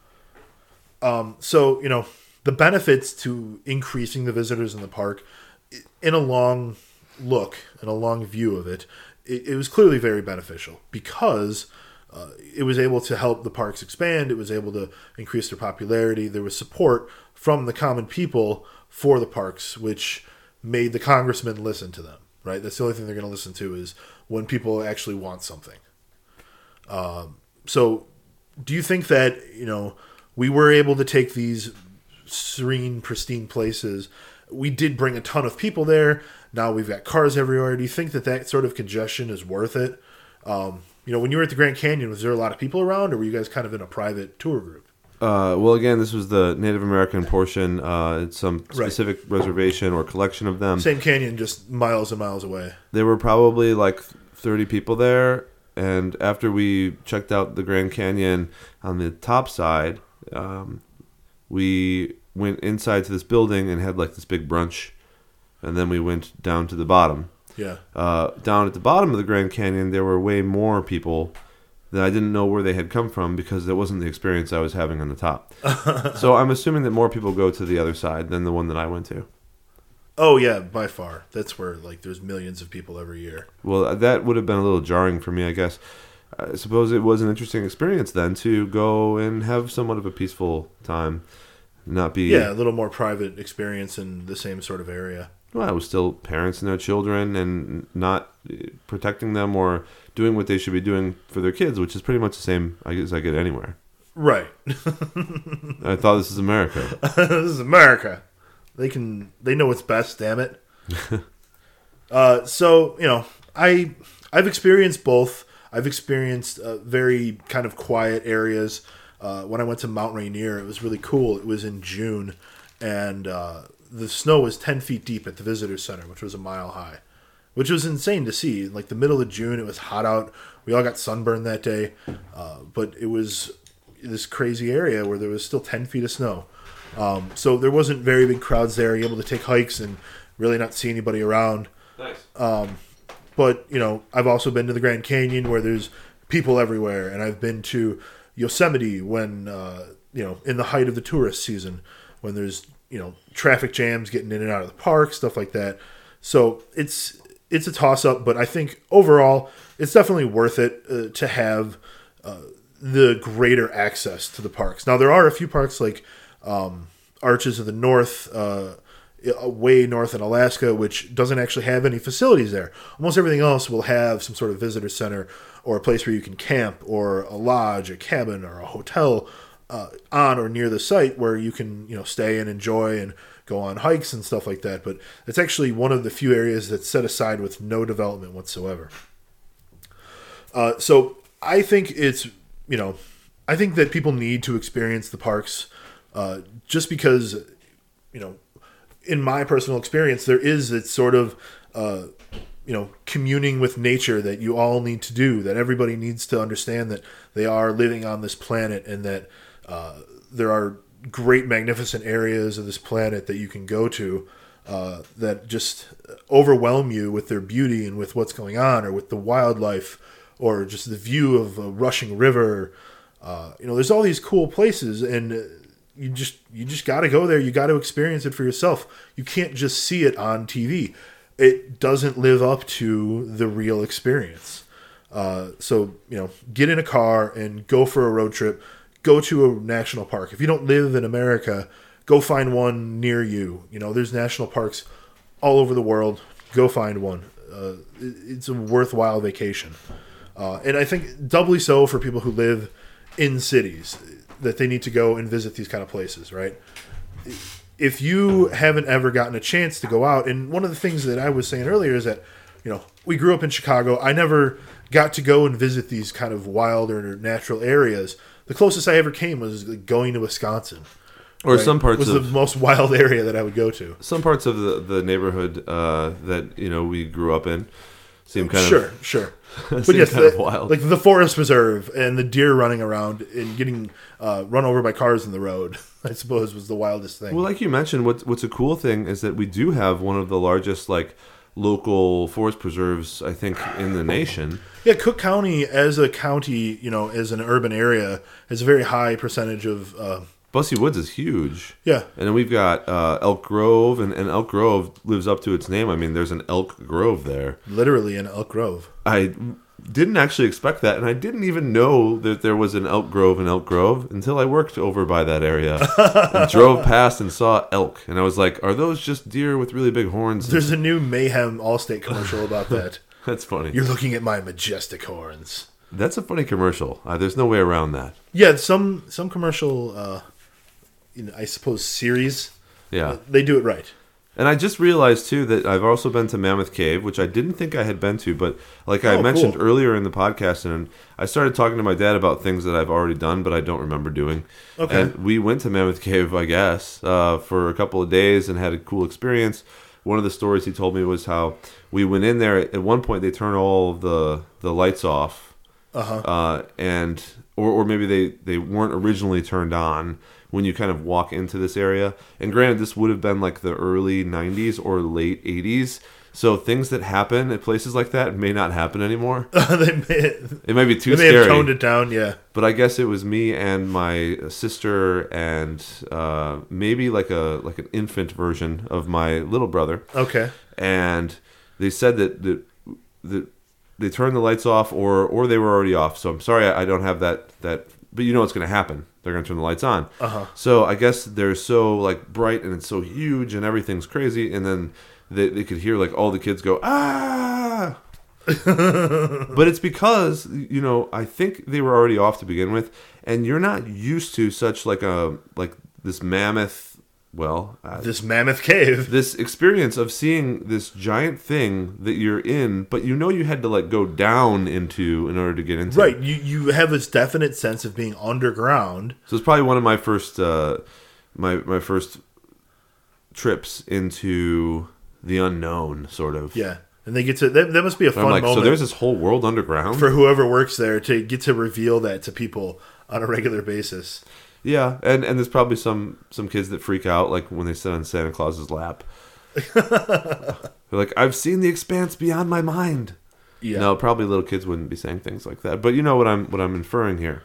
Speaker 2: Um, So you know, the benefits to increasing the visitors in the park, in a long look and a long view of it, it, it was clearly very beneficial because. Uh, it was able to help the parks expand. It was able to increase their popularity. There was support from the common people for the parks, which made the congressmen listen to them. Right, that's the only thing they're going to listen to is when people actually want something. Um, so, do you think that you know we were able to take these serene, pristine places? We did bring a ton of people there. Now we've got cars everywhere. Do you think that that sort of congestion is worth it? Um, you know, when you were at the Grand Canyon, was there a lot of people around, or were you guys kind of in a private tour group?
Speaker 1: Uh, well, again, this was the Native American portion. Uh, it's some specific reservation or collection of them.
Speaker 2: Same canyon, just miles and miles away.
Speaker 1: There were probably like 30 people there. And after we checked out the Grand Canyon on the top side, um, we went inside to this building and had like this big brunch. And then we went down to the bottom.
Speaker 2: Yeah,
Speaker 1: Uh, down at the bottom of the Grand Canyon, there were way more people that I didn't know where they had come from because that wasn't the experience I was having on the top. so I'm assuming that more people go to the other side than the one that I went to.
Speaker 2: Oh yeah, by far. That's where like there's millions of people every year.
Speaker 1: Well, that would have been a little jarring for me, I guess. I suppose it was an interesting experience then to go and have somewhat of a peaceful time, not be.
Speaker 2: Yeah, a little more private experience in the same sort of area.
Speaker 1: Well, was still parents and their children, and not protecting them or doing what they should be doing for their kids, which is pretty much the same I guess I get anywhere.
Speaker 2: Right.
Speaker 1: I thought this is America.
Speaker 2: this is America. They can they know what's best, damn it. uh, so, you know, I I've experienced both. I've experienced uh, very kind of quiet areas. Uh, when I went to Mount Rainier, it was really cool. It was in June, and uh, the snow was ten feet deep at the visitor center, which was a mile high, which was insane to see. Like the middle of June, it was hot out. We all got sunburned that day, uh, but it was this crazy area where there was still ten feet of snow. Um, so there wasn't very big crowds there, able to take hikes and really not see anybody around.
Speaker 1: Nice.
Speaker 2: But you know, I've also been to the Grand Canyon where there's people everywhere, and I've been to Yosemite when uh, you know in the height of the tourist season when there's you know traffic jams getting in and out of the park, stuff like that. So it's it's a toss up, but I think overall it's definitely worth it uh, to have uh, the greater access to the parks. Now there are a few parks like um, Arches of the North, uh, uh, way north in Alaska, which doesn't actually have any facilities there. Almost everything else will have some sort of visitor center or a place where you can camp or a lodge, a cabin, or a hotel uh, on or near the site where you can you know stay and enjoy and go on hikes and stuff like that. But it's actually one of the few areas that's set aside with no development whatsoever. Uh, so I think it's you know I think that people need to experience the parks uh, just because you know in my personal experience there is this sort of uh, you know communing with nature that you all need to do that everybody needs to understand that they are living on this planet and that uh, there are great magnificent areas of this planet that you can go to uh, that just overwhelm you with their beauty and with what's going on, or with the wildlife, or just the view of a rushing river. Uh, you know, there's all these cool places, and you just you just got to go there. You got to experience it for yourself. You can't just see it on TV. It doesn't live up to the real experience. Uh, so you know, get in a car and go for a road trip. Go to a national park. If you don't live in America, go find one near you. You know, there's national parks all over the world. Go find one. Uh, it's a worthwhile vacation, uh, and I think doubly so for people who live in cities that they need to go and visit these kind of places. Right? If you haven't ever gotten a chance to go out, and one of the things that I was saying earlier is that you know we grew up in Chicago. I never got to go and visit these kind of wild or natural areas. The closest I ever came was going to Wisconsin.
Speaker 1: Or
Speaker 2: right?
Speaker 1: some parts
Speaker 2: was
Speaker 1: of
Speaker 2: the most wild area that I would go to.
Speaker 1: some parts of the, the neighborhood uh, that you know we grew up in seem kind
Speaker 2: sure,
Speaker 1: of
Speaker 2: sure. sure.
Speaker 1: But
Speaker 2: yes,
Speaker 1: kind of wild.
Speaker 2: like the forest preserve and the deer running around and getting uh, run over by cars in the road. I suppose was the wildest thing.
Speaker 1: Well, like you mentioned, what's what's a cool thing is that we do have one of the largest like local forest preserves, I think, in the nation.
Speaker 2: yeah, Cook County as a county, you know, as an urban area, has a very high percentage of. Uh,
Speaker 1: Busse Woods is huge.
Speaker 2: yeah,
Speaker 1: And then we've got uh, Elk Grove, and, and Elk Grove lives up to its name. I mean, there's an Elk Grove there.
Speaker 2: literally in Elk Grove.
Speaker 1: I didn't actually expect that, and I didn't even know that there was an Elk Grove in Elk Grove until I worked over by that area and drove past and saw elk, and I was like, "Are those just deer with really big horns?"
Speaker 2: There's a new Mayhem Allstate commercial about that.
Speaker 1: That's funny.
Speaker 2: You're looking at my majestic horns.
Speaker 1: That's a funny commercial. Uh, there's no way around that.
Speaker 2: Yeah, some some commercial, uh, you know, I suppose series
Speaker 1: Yeah.
Speaker 2: they do it right.
Speaker 1: And I just realized too that I've also been to Mammoth Cave, which I didn't think I had been to, but like I
Speaker 2: Oh,
Speaker 1: mentioned
Speaker 2: cool.
Speaker 1: earlier in the podcast, and I started talking to my dad about things that I've already done, but I don't remember doing.
Speaker 2: Okay.
Speaker 1: And we went to Mammoth Cave, I guess, uh, for a couple of days and had a cool experience. One of the stories he told me was how we went in there. At one point, they turn all of the the lights off,
Speaker 2: Uh-huh.
Speaker 1: uh, and or or maybe they they weren't originally turned on when you kind of walk into this area. And granted, this would have been like the early '90s or late '80s, so things that happen at places like that may not happen anymore.
Speaker 2: they may,
Speaker 1: It might be too
Speaker 2: they may have
Speaker 1: scary.
Speaker 2: toned it down. Yeah,
Speaker 1: But I guess it was me and my sister and uh, maybe like a like an infant version of my little brother
Speaker 2: okay.
Speaker 1: and they said that that, that they turned the lights off or or they were already off. So I'm sorry I, I don't have that that. But you know what's going to happen. They're going to turn the lights on.
Speaker 2: Uh-huh.
Speaker 1: So I guess they're so like bright and it's so huge and everything's crazy. And then they, they could hear like all the kids go ah. but it's because you know I think they were already off to begin with, and you're not used to such like a like this mammoth. Well, uh,
Speaker 2: This mammoth cave.
Speaker 1: this experience of seeing this giant thing that you're in, but you know you had to like go down into in order to get into.
Speaker 2: Right, you you have this definite sense of being underground.
Speaker 1: So it's probably one of my first uh, my my first trips into the unknown, sort of.
Speaker 2: Yeah, and they get to that. That must be a fun
Speaker 1: like, so
Speaker 2: moment
Speaker 1: there's this whole world underground.
Speaker 2: for whoever works there to get to reveal that to people on a regular basis.
Speaker 1: Yeah, and and there's probably some some kids that freak out like when they sit on Santa Claus's lap. They're like, I've seen the expanse beyond my mind.
Speaker 2: Yeah,
Speaker 1: No, probably little kids wouldn't be saying things like that. But you know what I'm what I'm inferring here.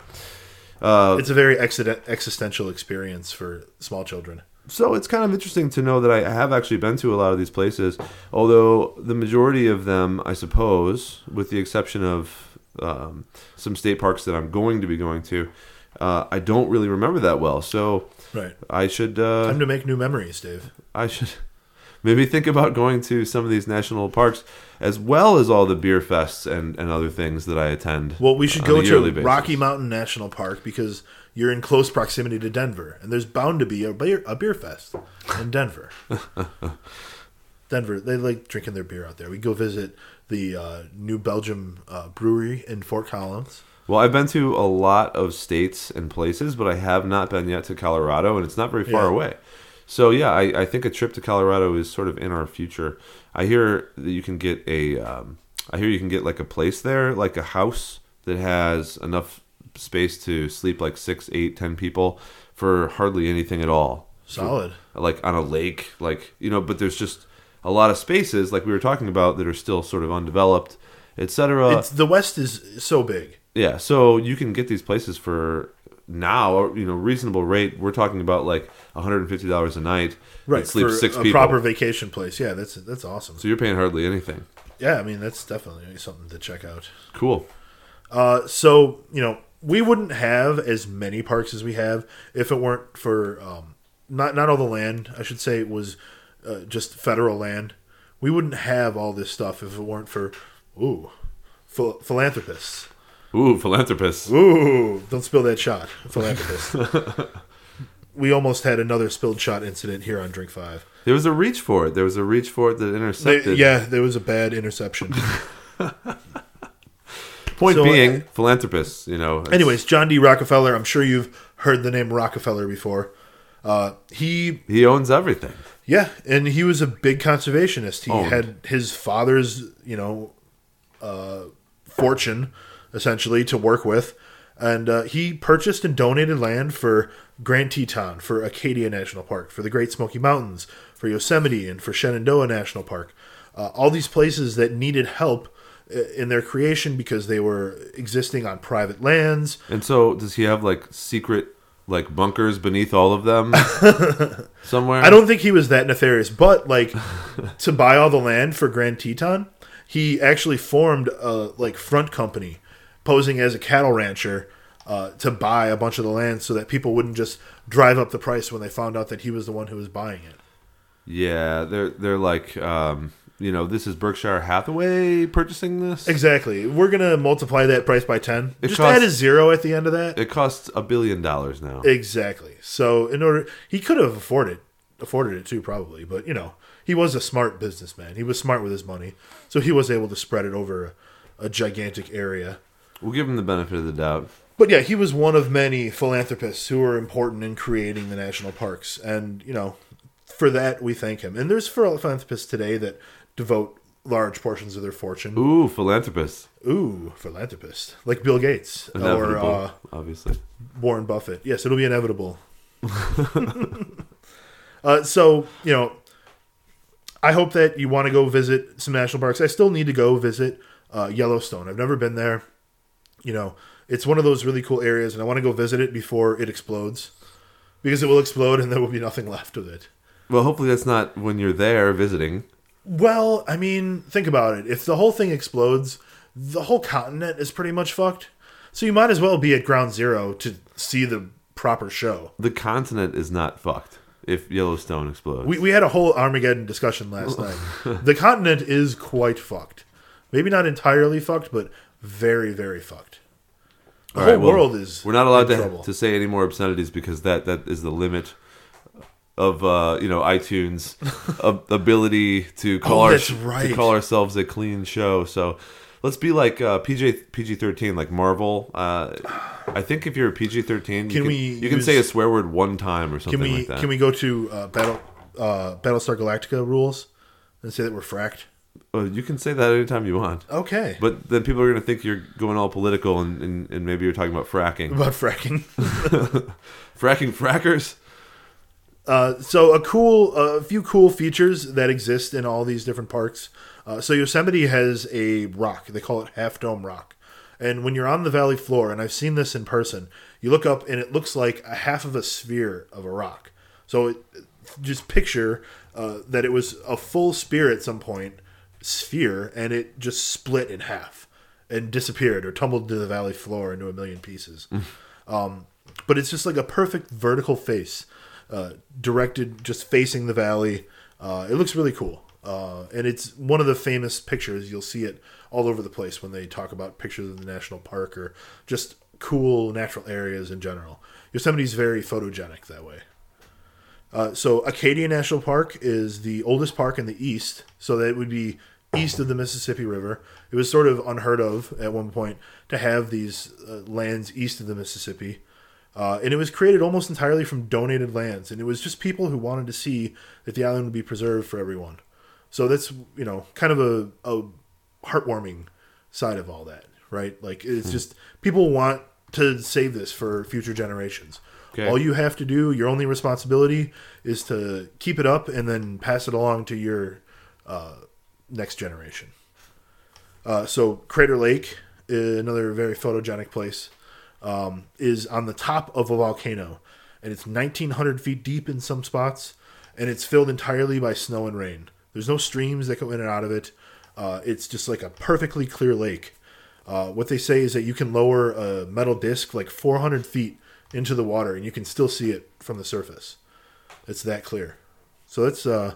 Speaker 1: Uh,
Speaker 2: it's a very exiden- existential experience for small children.
Speaker 1: so it's kind of interesting to know that I have actually been to a lot of these places, although the majority of them, I suppose, with the exception of um, some state parks that I'm going to be going to, uh, I don't really remember that well. So
Speaker 2: Right,
Speaker 1: I should uh,
Speaker 2: time to make new memories, Dave.
Speaker 1: I should maybe think about going to some of these national parks as well as all the beer fests and, and other things that I attend.
Speaker 2: Well, we should go to
Speaker 1: basis.
Speaker 2: Rocky Mountain National Park because you're in close proximity to Denver, and there's bound to be a beer, a beer fest in Denver. Denver, they like drinking their beer out there. We go visit the uh, New Belgium uh, Brewery in Fort Collins.
Speaker 1: Well, I've been to a lot of states and places, but I have not been yet to Colorado, and it's not very far
Speaker 2: Yeah.
Speaker 1: away. So yeah, I, I think a trip to Colorado is sort of in our future. I hear that you can get a, um, I hear you can get like a place there, like a house that has enough space to sleep like six, eight, ten people for hardly anything at all.
Speaker 2: Solid.
Speaker 1: like on a lake, like you know. But there's just a lot of spaces, like we were talking about, that are still sort of undeveloped, etc.
Speaker 2: It's the West is so big.
Speaker 1: Yeah, so you can get these places for now, you know, reasonable rate. We're talking about like one hundred and fifty dollars a night.
Speaker 2: Right.
Speaker 1: sleep six
Speaker 2: a
Speaker 1: people.
Speaker 2: proper vacation place. Yeah, that's that's awesome.
Speaker 1: So you're paying hardly anything.
Speaker 2: Yeah, I mean that's definitely something to check out.
Speaker 1: Cool.
Speaker 2: Uh, so you know, we wouldn't have as many parks as we have if it weren't for um, not not all the land. I should say it was uh, just federal land. We wouldn't have all this stuff if it weren't for ooh phil- philanthropists.
Speaker 1: Ooh, philanthropists.
Speaker 2: Ooh, don't spill that shot, philanthropists. we almost had another spilled shot incident here on Drink Five.
Speaker 1: There was a reach for it. There was a reach for it that
Speaker 2: They-
Speaker 1: intercepted.
Speaker 2: yeah, there was a bad interception.
Speaker 1: Point
Speaker 2: So,
Speaker 1: being, philanthropists. You know. it's-
Speaker 2: Anyways, John D. Rockefeller. I'm sure you've heard the name Rockefeller before. Uh, he
Speaker 1: he owns everything.
Speaker 2: Yeah, and he was a big conservationist. He
Speaker 1: Owned.
Speaker 2: had his father's, you know, uh, fortune essentially to work with, and uh, he purchased and donated land for Grand Teton, for Acadia National Park, for the Great Smoky Mountains, for Yosemite, and for Shenandoah National Park. Uh, all these places that needed help uh, in their creation because they were existing on private lands.
Speaker 1: And so, does he have like secret like bunkers beneath all of them somewhere?
Speaker 2: I don't think he was that nefarious, but like to buy all the land for Grand Teton, he actually formed a like front company, posing as a cattle rancher, uh, to buy a bunch of the land so that people wouldn't just drive up the price when they found out that he was the one who was buying it.
Speaker 1: Yeah, they're they're like, um, you know, this is Berkshire Hathaway purchasing this.
Speaker 2: Exactly. We're gonna multiply that price by ten.
Speaker 1: It
Speaker 2: just
Speaker 1: costs-
Speaker 2: add a zero at the end of that.
Speaker 1: It costs a billion dollars now.
Speaker 2: Exactly. So in order, he could have afforded afforded it too, probably. But you know, he was a smart businessman. He was smart with his money, so he was able to spread it over a, a gigantic area.
Speaker 1: We'll give him the benefit of the doubt.
Speaker 2: But yeah, he was one of many philanthropists who were important in creating the national parks, and you know, for that we thank him. And there's philanthropists today that devote large portions of their fortune.
Speaker 1: Ooh, philanthropist.
Speaker 2: Ooh, philanthropist like Bill Gates or uh,
Speaker 1: obviously.
Speaker 2: Warren Buffett. Yes, it'll be inevitable. uh, so you know, I hope that you want to go visit some national parks. I still need to go visit uh, Yellowstone. I've never been there. You know, it's one of those really cool areas, and I want to go visit it before it explodes, because it will explode and there will be nothing left of it.
Speaker 1: Well, hopefully that's not when you're there visiting.
Speaker 2: Well, I mean, think about it. If the whole thing explodes, the whole continent is pretty much fucked. So you might as well be at ground zero to see the proper show.
Speaker 1: The continent is not fucked if Yellowstone explodes.
Speaker 2: We, we had a whole Armageddon discussion last night. The continent is quite fucked. Maybe not entirely fucked, but very, very fucked. The
Speaker 1: All
Speaker 2: whole
Speaker 1: right, well,
Speaker 2: world is.
Speaker 1: We're not allowed to,
Speaker 2: trouble.
Speaker 1: to say any more obscenities because that that is the limit of uh, you know iTunes ability to call
Speaker 2: Oh,
Speaker 1: our
Speaker 2: right.
Speaker 1: to call ourselves a clean show. So let's be like uh, PJ PG thirteen, like Marvel. Uh, I think if you're a PG thirteen, you
Speaker 2: Can
Speaker 1: can,
Speaker 2: we
Speaker 1: you can
Speaker 2: use-
Speaker 1: say a swear word one time or something
Speaker 2: Can we
Speaker 1: like that.
Speaker 2: can we go to uh, Battle uh, Battlestar Galactica rules and say that we're fracked?
Speaker 1: Oh, you can say that anytime you want.
Speaker 2: Okay.
Speaker 1: But then people are going to think you're going all political and, and, and maybe you're talking about fracking.
Speaker 2: about fracking.
Speaker 1: fracking frackers?
Speaker 2: Uh, so a cool, a few cool features that exist in all these different parks. Uh, so Yosemite has a rock. They call it Half Dome Rock. And when you're on the valley floor, and I've seen this in person, you look up and it looks like a half of a sphere of a rock. So it, just picture uh, that it was a full sphere at some point, sphere, and it just split in half and disappeared or tumbled to the valley floor into a million pieces. um, but it's just like a perfect vertical face, uh, directed just facing the valley. Uh, it looks really cool. Uh, and it's one of the famous pictures. You'll see it all over the place when they talk about pictures of the national park or just cool natural areas in general. Yosemite's very photogenic that way. Uh, so Acadia National Park is the oldest park in the east, so that would be east of the Mississippi River. It was sort of unheard of at one point to have these uh, lands east of the Mississippi. Uh, and it was created almost entirely from donated lands, and it was just people who wanted to see that the island would be preserved for everyone. So that's you know kind of a, a heartwarming side of all that, right? Like it's just people want to save this for future generations.
Speaker 1: Okay.
Speaker 2: All you have to do, your only responsibility, is to keep it up and then pass it along to your uh, next generation. Uh, so Crater Lake, another very photogenic place, um, is on the top of a volcano, and it's 1,900 feet deep in some spots, and it's filled entirely by snow and rain. There's no streams that go in and out of it. Uh, it's just like a perfectly clear lake. Uh, what they say is that you can lower a metal disc like 400 feet into the water, and you can still see it from the surface. It's that clear. So that's uh,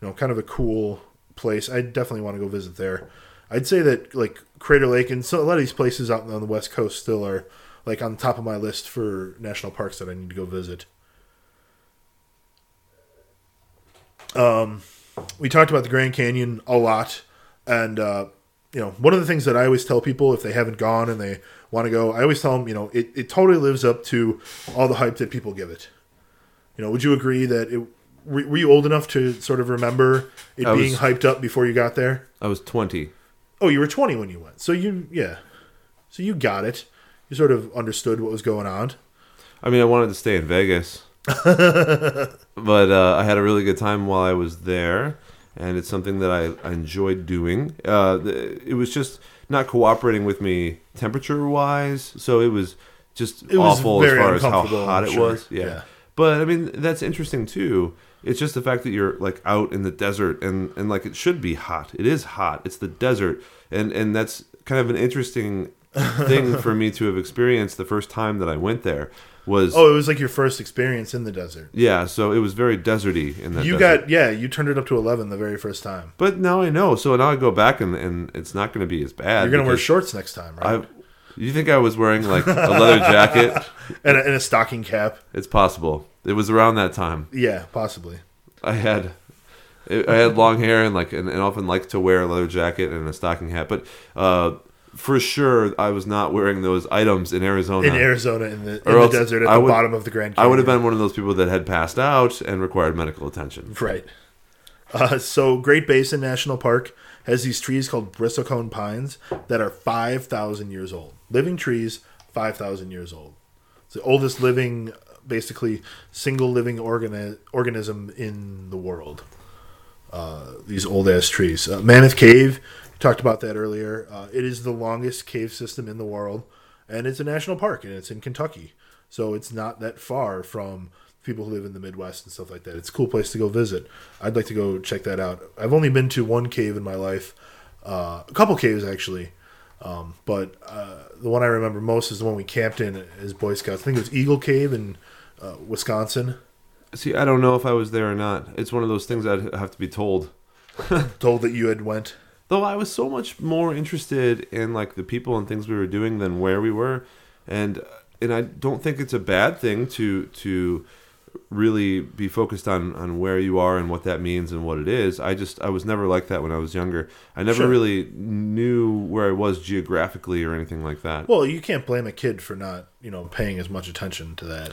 Speaker 2: you know kind of a cool place. I definitely want to go visit there. I'd say that like Crater Lake and so a lot of these places out on the west coast still are like on top of my list for national parks that I need to go visit. Um, we talked about the Grand Canyon a lot, and uh, you know one of the things that I always tell people if they haven't gone and they want to go, I always tell them you know it, it totally lives up to all the hype that people give it. You know, would you agree that it? Were were you old enough to sort of remember it
Speaker 1: I
Speaker 2: being
Speaker 1: was-
Speaker 2: hyped up before you got there?
Speaker 1: I was 20.
Speaker 2: Oh, you were 20 when you went. So you, yeah. So you got it. You sort of understood what was going on.
Speaker 1: I mean, I wanted to stay in Vegas, but uh, I had a really good time while I was there, and it's something that I, I enjoyed doing. Uh, the, it was just not cooperating with me temperature wise, so it was just
Speaker 2: It was
Speaker 1: awful as
Speaker 2: very
Speaker 1: far as how
Speaker 2: uncomfortable,
Speaker 1: hot
Speaker 2: I'm
Speaker 1: it
Speaker 2: sure.
Speaker 1: was. Yeah.
Speaker 2: Yeah.
Speaker 1: but I mean that's interesting too. It's just the fact that you're like out in the desert and and like it should be hot. It is hot. It's the desert, and and that's kind of an interesting thing for me to have experienced the first time that I went there was
Speaker 2: Oh, it was like your first experience in the desert.
Speaker 1: yeah, so it was very deserty in that.
Speaker 2: You
Speaker 1: desert.
Speaker 2: got, yeah, you turned it up to 11 the very first time.
Speaker 1: but now I know. So now I go back and, and it's not going to be as bad.
Speaker 2: You're going to wear shorts next time, right?
Speaker 1: I, you think I was wearing like a leather jacket?
Speaker 2: and, a, and a stocking cap.
Speaker 1: It's possible. It was around that time.
Speaker 2: Yeah, possibly.
Speaker 1: I had I had long hair and like and, and often liked to wear a leather jacket and a stocking hat, but uh, for sure I was not wearing those items in Arizona.
Speaker 2: In Arizona, in the, in the desert, at
Speaker 1: I
Speaker 2: the
Speaker 1: would-
Speaker 2: bottom of the Grand
Speaker 1: I would have been one of those people that had passed out and required medical attention.
Speaker 2: Right. Uh, so Great Basin National Park has these trees called bristlecone pines that are 5,000 years old. Living trees, 5,000 years old. It's the oldest living, basically, single living organi- organism in the world. Uh, these old ass trees. Uh, Mammoth Cave, talked about that earlier. Uh, it is the longest cave system in the world, and it's a national park, and it's in Kentucky. So it's not that far from people who live in the Midwest and stuff like that. It's a cool place to go visit. I'd like to go check that out. I've only been to one cave in my life, uh, a couple caves actually, um, but uh, the one I remember most is the one we camped in as Boy Scouts. I think it was Eagle Cave in uh, Wisconsin.
Speaker 1: See, I don't know if I was there or not. It's one of those things I'd have to be told.
Speaker 2: Told that you had went.
Speaker 1: Though I was so much more interested in like the people and things we were doing than where we were, and and I don't think it's a bad thing to to really be focused on on where you are and what that means and what it is. I just I was never like that when I was younger. I never
Speaker 2: Sure.
Speaker 1: really knew where I was geographically or anything like that.
Speaker 2: Well, you can't blame a kid for not, you know, paying as much attention to that.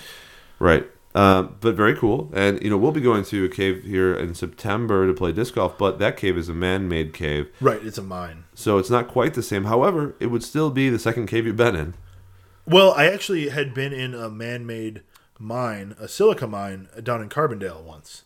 Speaker 1: Right. Um, but very cool. And, you know, we'll be going to a cave here in September to play disc golf, but that cave is a man made cave.
Speaker 2: Right, it's a mine.
Speaker 1: So it's not quite the same. However, it would still be the second cave you've been in.
Speaker 2: Well, I actually had been in a man-made mine, a silica mine down in Carbondale once,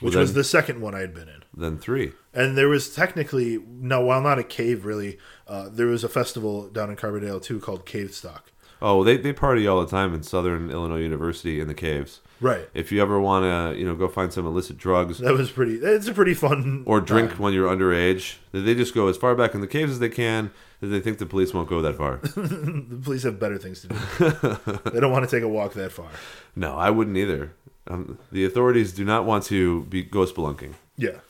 Speaker 2: which
Speaker 1: Well,
Speaker 2: was the second one I had been in.
Speaker 1: Then three.
Speaker 2: And there was technically no, while not a cave really, uh, there was a festival down in Carbondale too called Cave Stock.
Speaker 1: Oh, they, they party all the time in Southern Illinois University in the caves.
Speaker 2: Right.
Speaker 1: If you ever want to, you know, go find some illicit drugs
Speaker 2: That was pretty. It's a pretty fun.
Speaker 1: or drink
Speaker 2: time.
Speaker 1: when you're underage, they just go as far back in the caves as they can. That they think the police won't go that far.
Speaker 2: The police have better things to do. they don't want to take a walk that far.
Speaker 1: no, I wouldn't either. Um, the authorities do not want to be go spelunking.
Speaker 2: Yeah.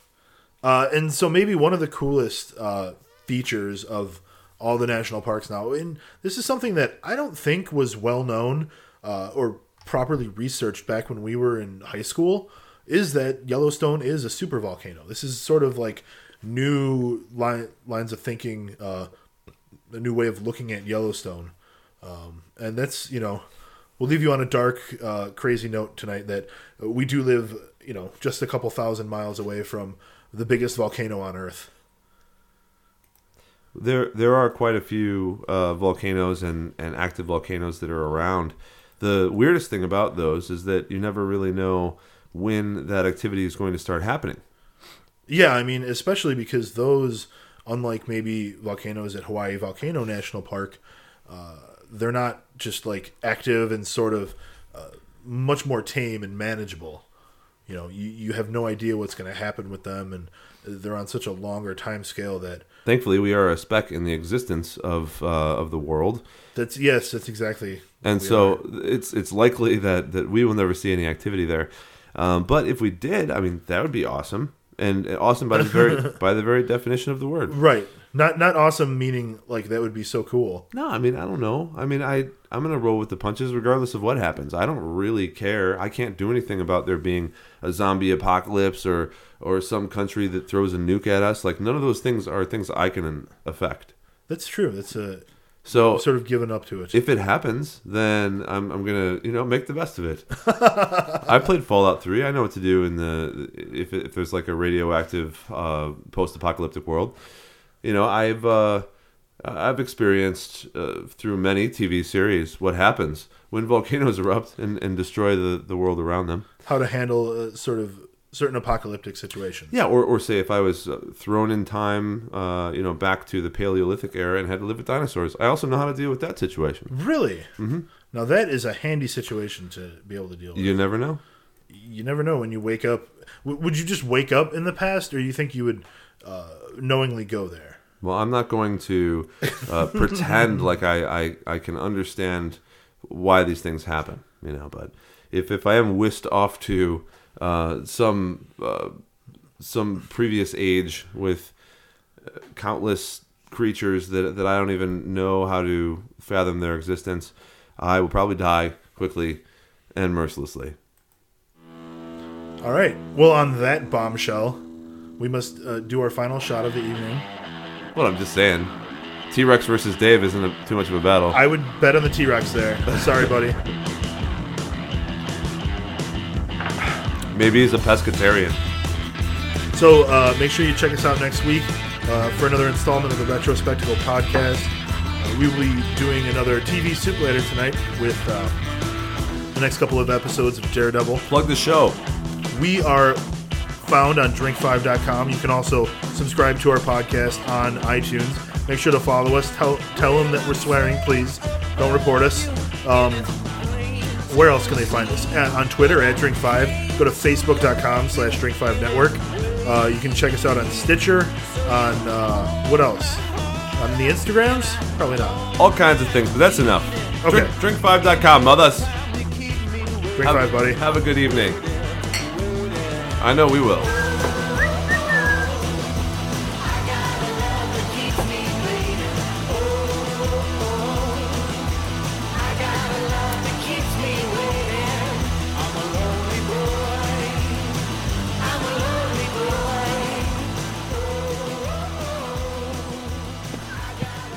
Speaker 2: Uh, and so maybe one of the coolest uh, features of all the national parks now, and this is something that I don't think was well known uh, or properly researched back when we were in high school, is that Yellowstone is a super volcano. This is sort of like new line, lines of thinking, uh, a new way of looking at Yellowstone. Um, and that's, you know, we'll leave you on a dark, uh, crazy note tonight that we do live, you know, just a couple thousand miles away from the biggest volcano on Earth.
Speaker 1: There, there are quite a few uh, volcanoes and, and active volcanoes that are around. The weirdest thing about those is that you never really know when that activity is going to start happening.
Speaker 2: Yeah, I mean, especially because those, unlike maybe volcanoes at Hawaii Volcano National Park, uh, they're not just like active and sort of uh, much more tame and manageable. You know, you, you have no idea what's going to happen with them, and they're on such a longer time scale that
Speaker 1: Thankfully, we are a speck in the existence of uh, of the world,
Speaker 2: that's yes, that's exactly.
Speaker 1: And
Speaker 2: we
Speaker 1: so
Speaker 2: are.
Speaker 1: it's it's likely that that we will never see any activity there. Um, but if we did, I mean, that would be awesome, and awesome by the very by the very definition of the word.
Speaker 2: right, not not awesome meaning like that would be so cool.
Speaker 1: No, I mean, I don't know. I mean, I I'm gonna roll with the punches regardless of what happens. I don't really care. I can't do anything about there being a zombie apocalypse or or some country that throws a nuke at us. Like none of those things are things I can affect.
Speaker 2: That's true. That's a
Speaker 1: So
Speaker 2: sort of given up to it.
Speaker 1: if it happens, then I'm I'm gonna you know make the best of it. I played Fallout Three. I know what to do in the if if there's like a radioactive uh, post-apocalyptic world. You know, I've uh, I've experienced uh, through many TV series what happens when volcanoes erupt and, and destroy the, the world around them.
Speaker 2: How to handle a sort of certain apocalyptic situations.
Speaker 1: Yeah, or, or say if I was uh, thrown in time, uh, you know, back to the Paleolithic era and had to live with dinosaurs. I also know how to deal with that situation.
Speaker 2: Really? Mm-hmm. Now that is a handy situation to be able to deal with.
Speaker 1: You never know.
Speaker 2: You never know when you wake up. W- would you just wake up in the past, or you think you would uh, knowingly go there?
Speaker 1: Well, I'm not going to uh, pretend like I, I, I can understand why these things happen, you know. But if, if I am whisked off to uh, some uh, some previous age with uh, countless creatures that that I don't even know how to fathom their existence, I will probably die quickly and mercilessly.
Speaker 2: All right. Well, on that bombshell, we must uh, do our final shot of the evening.
Speaker 1: Well, I'm just saying, T Rex versus Dave isn't a, too much of a battle.
Speaker 2: I would bet on the T Rex there. Sorry, buddy.
Speaker 1: Maybe he's a pescatarian.
Speaker 2: So uh, make sure you check us out next week uh, for another installment of the Retrospectical podcast. Uh, we will be doing another TV soup later tonight with uh, the next couple of episodes of Daredevil.
Speaker 1: Plug the show.
Speaker 2: We are found on drink5.com. You can also subscribe to our podcast on iTunes. Make sure to follow us. Tell tell them that we're swearing, please. Don't report us. Um, where else can they find us? At, on Twitter at drink5. Go to facebook.com slash drink5network. Uh, you can check us out on Stitcher. On uh, what else? On the Instagrams? Probably not.
Speaker 1: All kinds of things, but that's enough.
Speaker 2: Okay.
Speaker 1: Drink, drink5.com, mothers.
Speaker 2: Drink5, buddy.
Speaker 1: have a good evening. I know we will.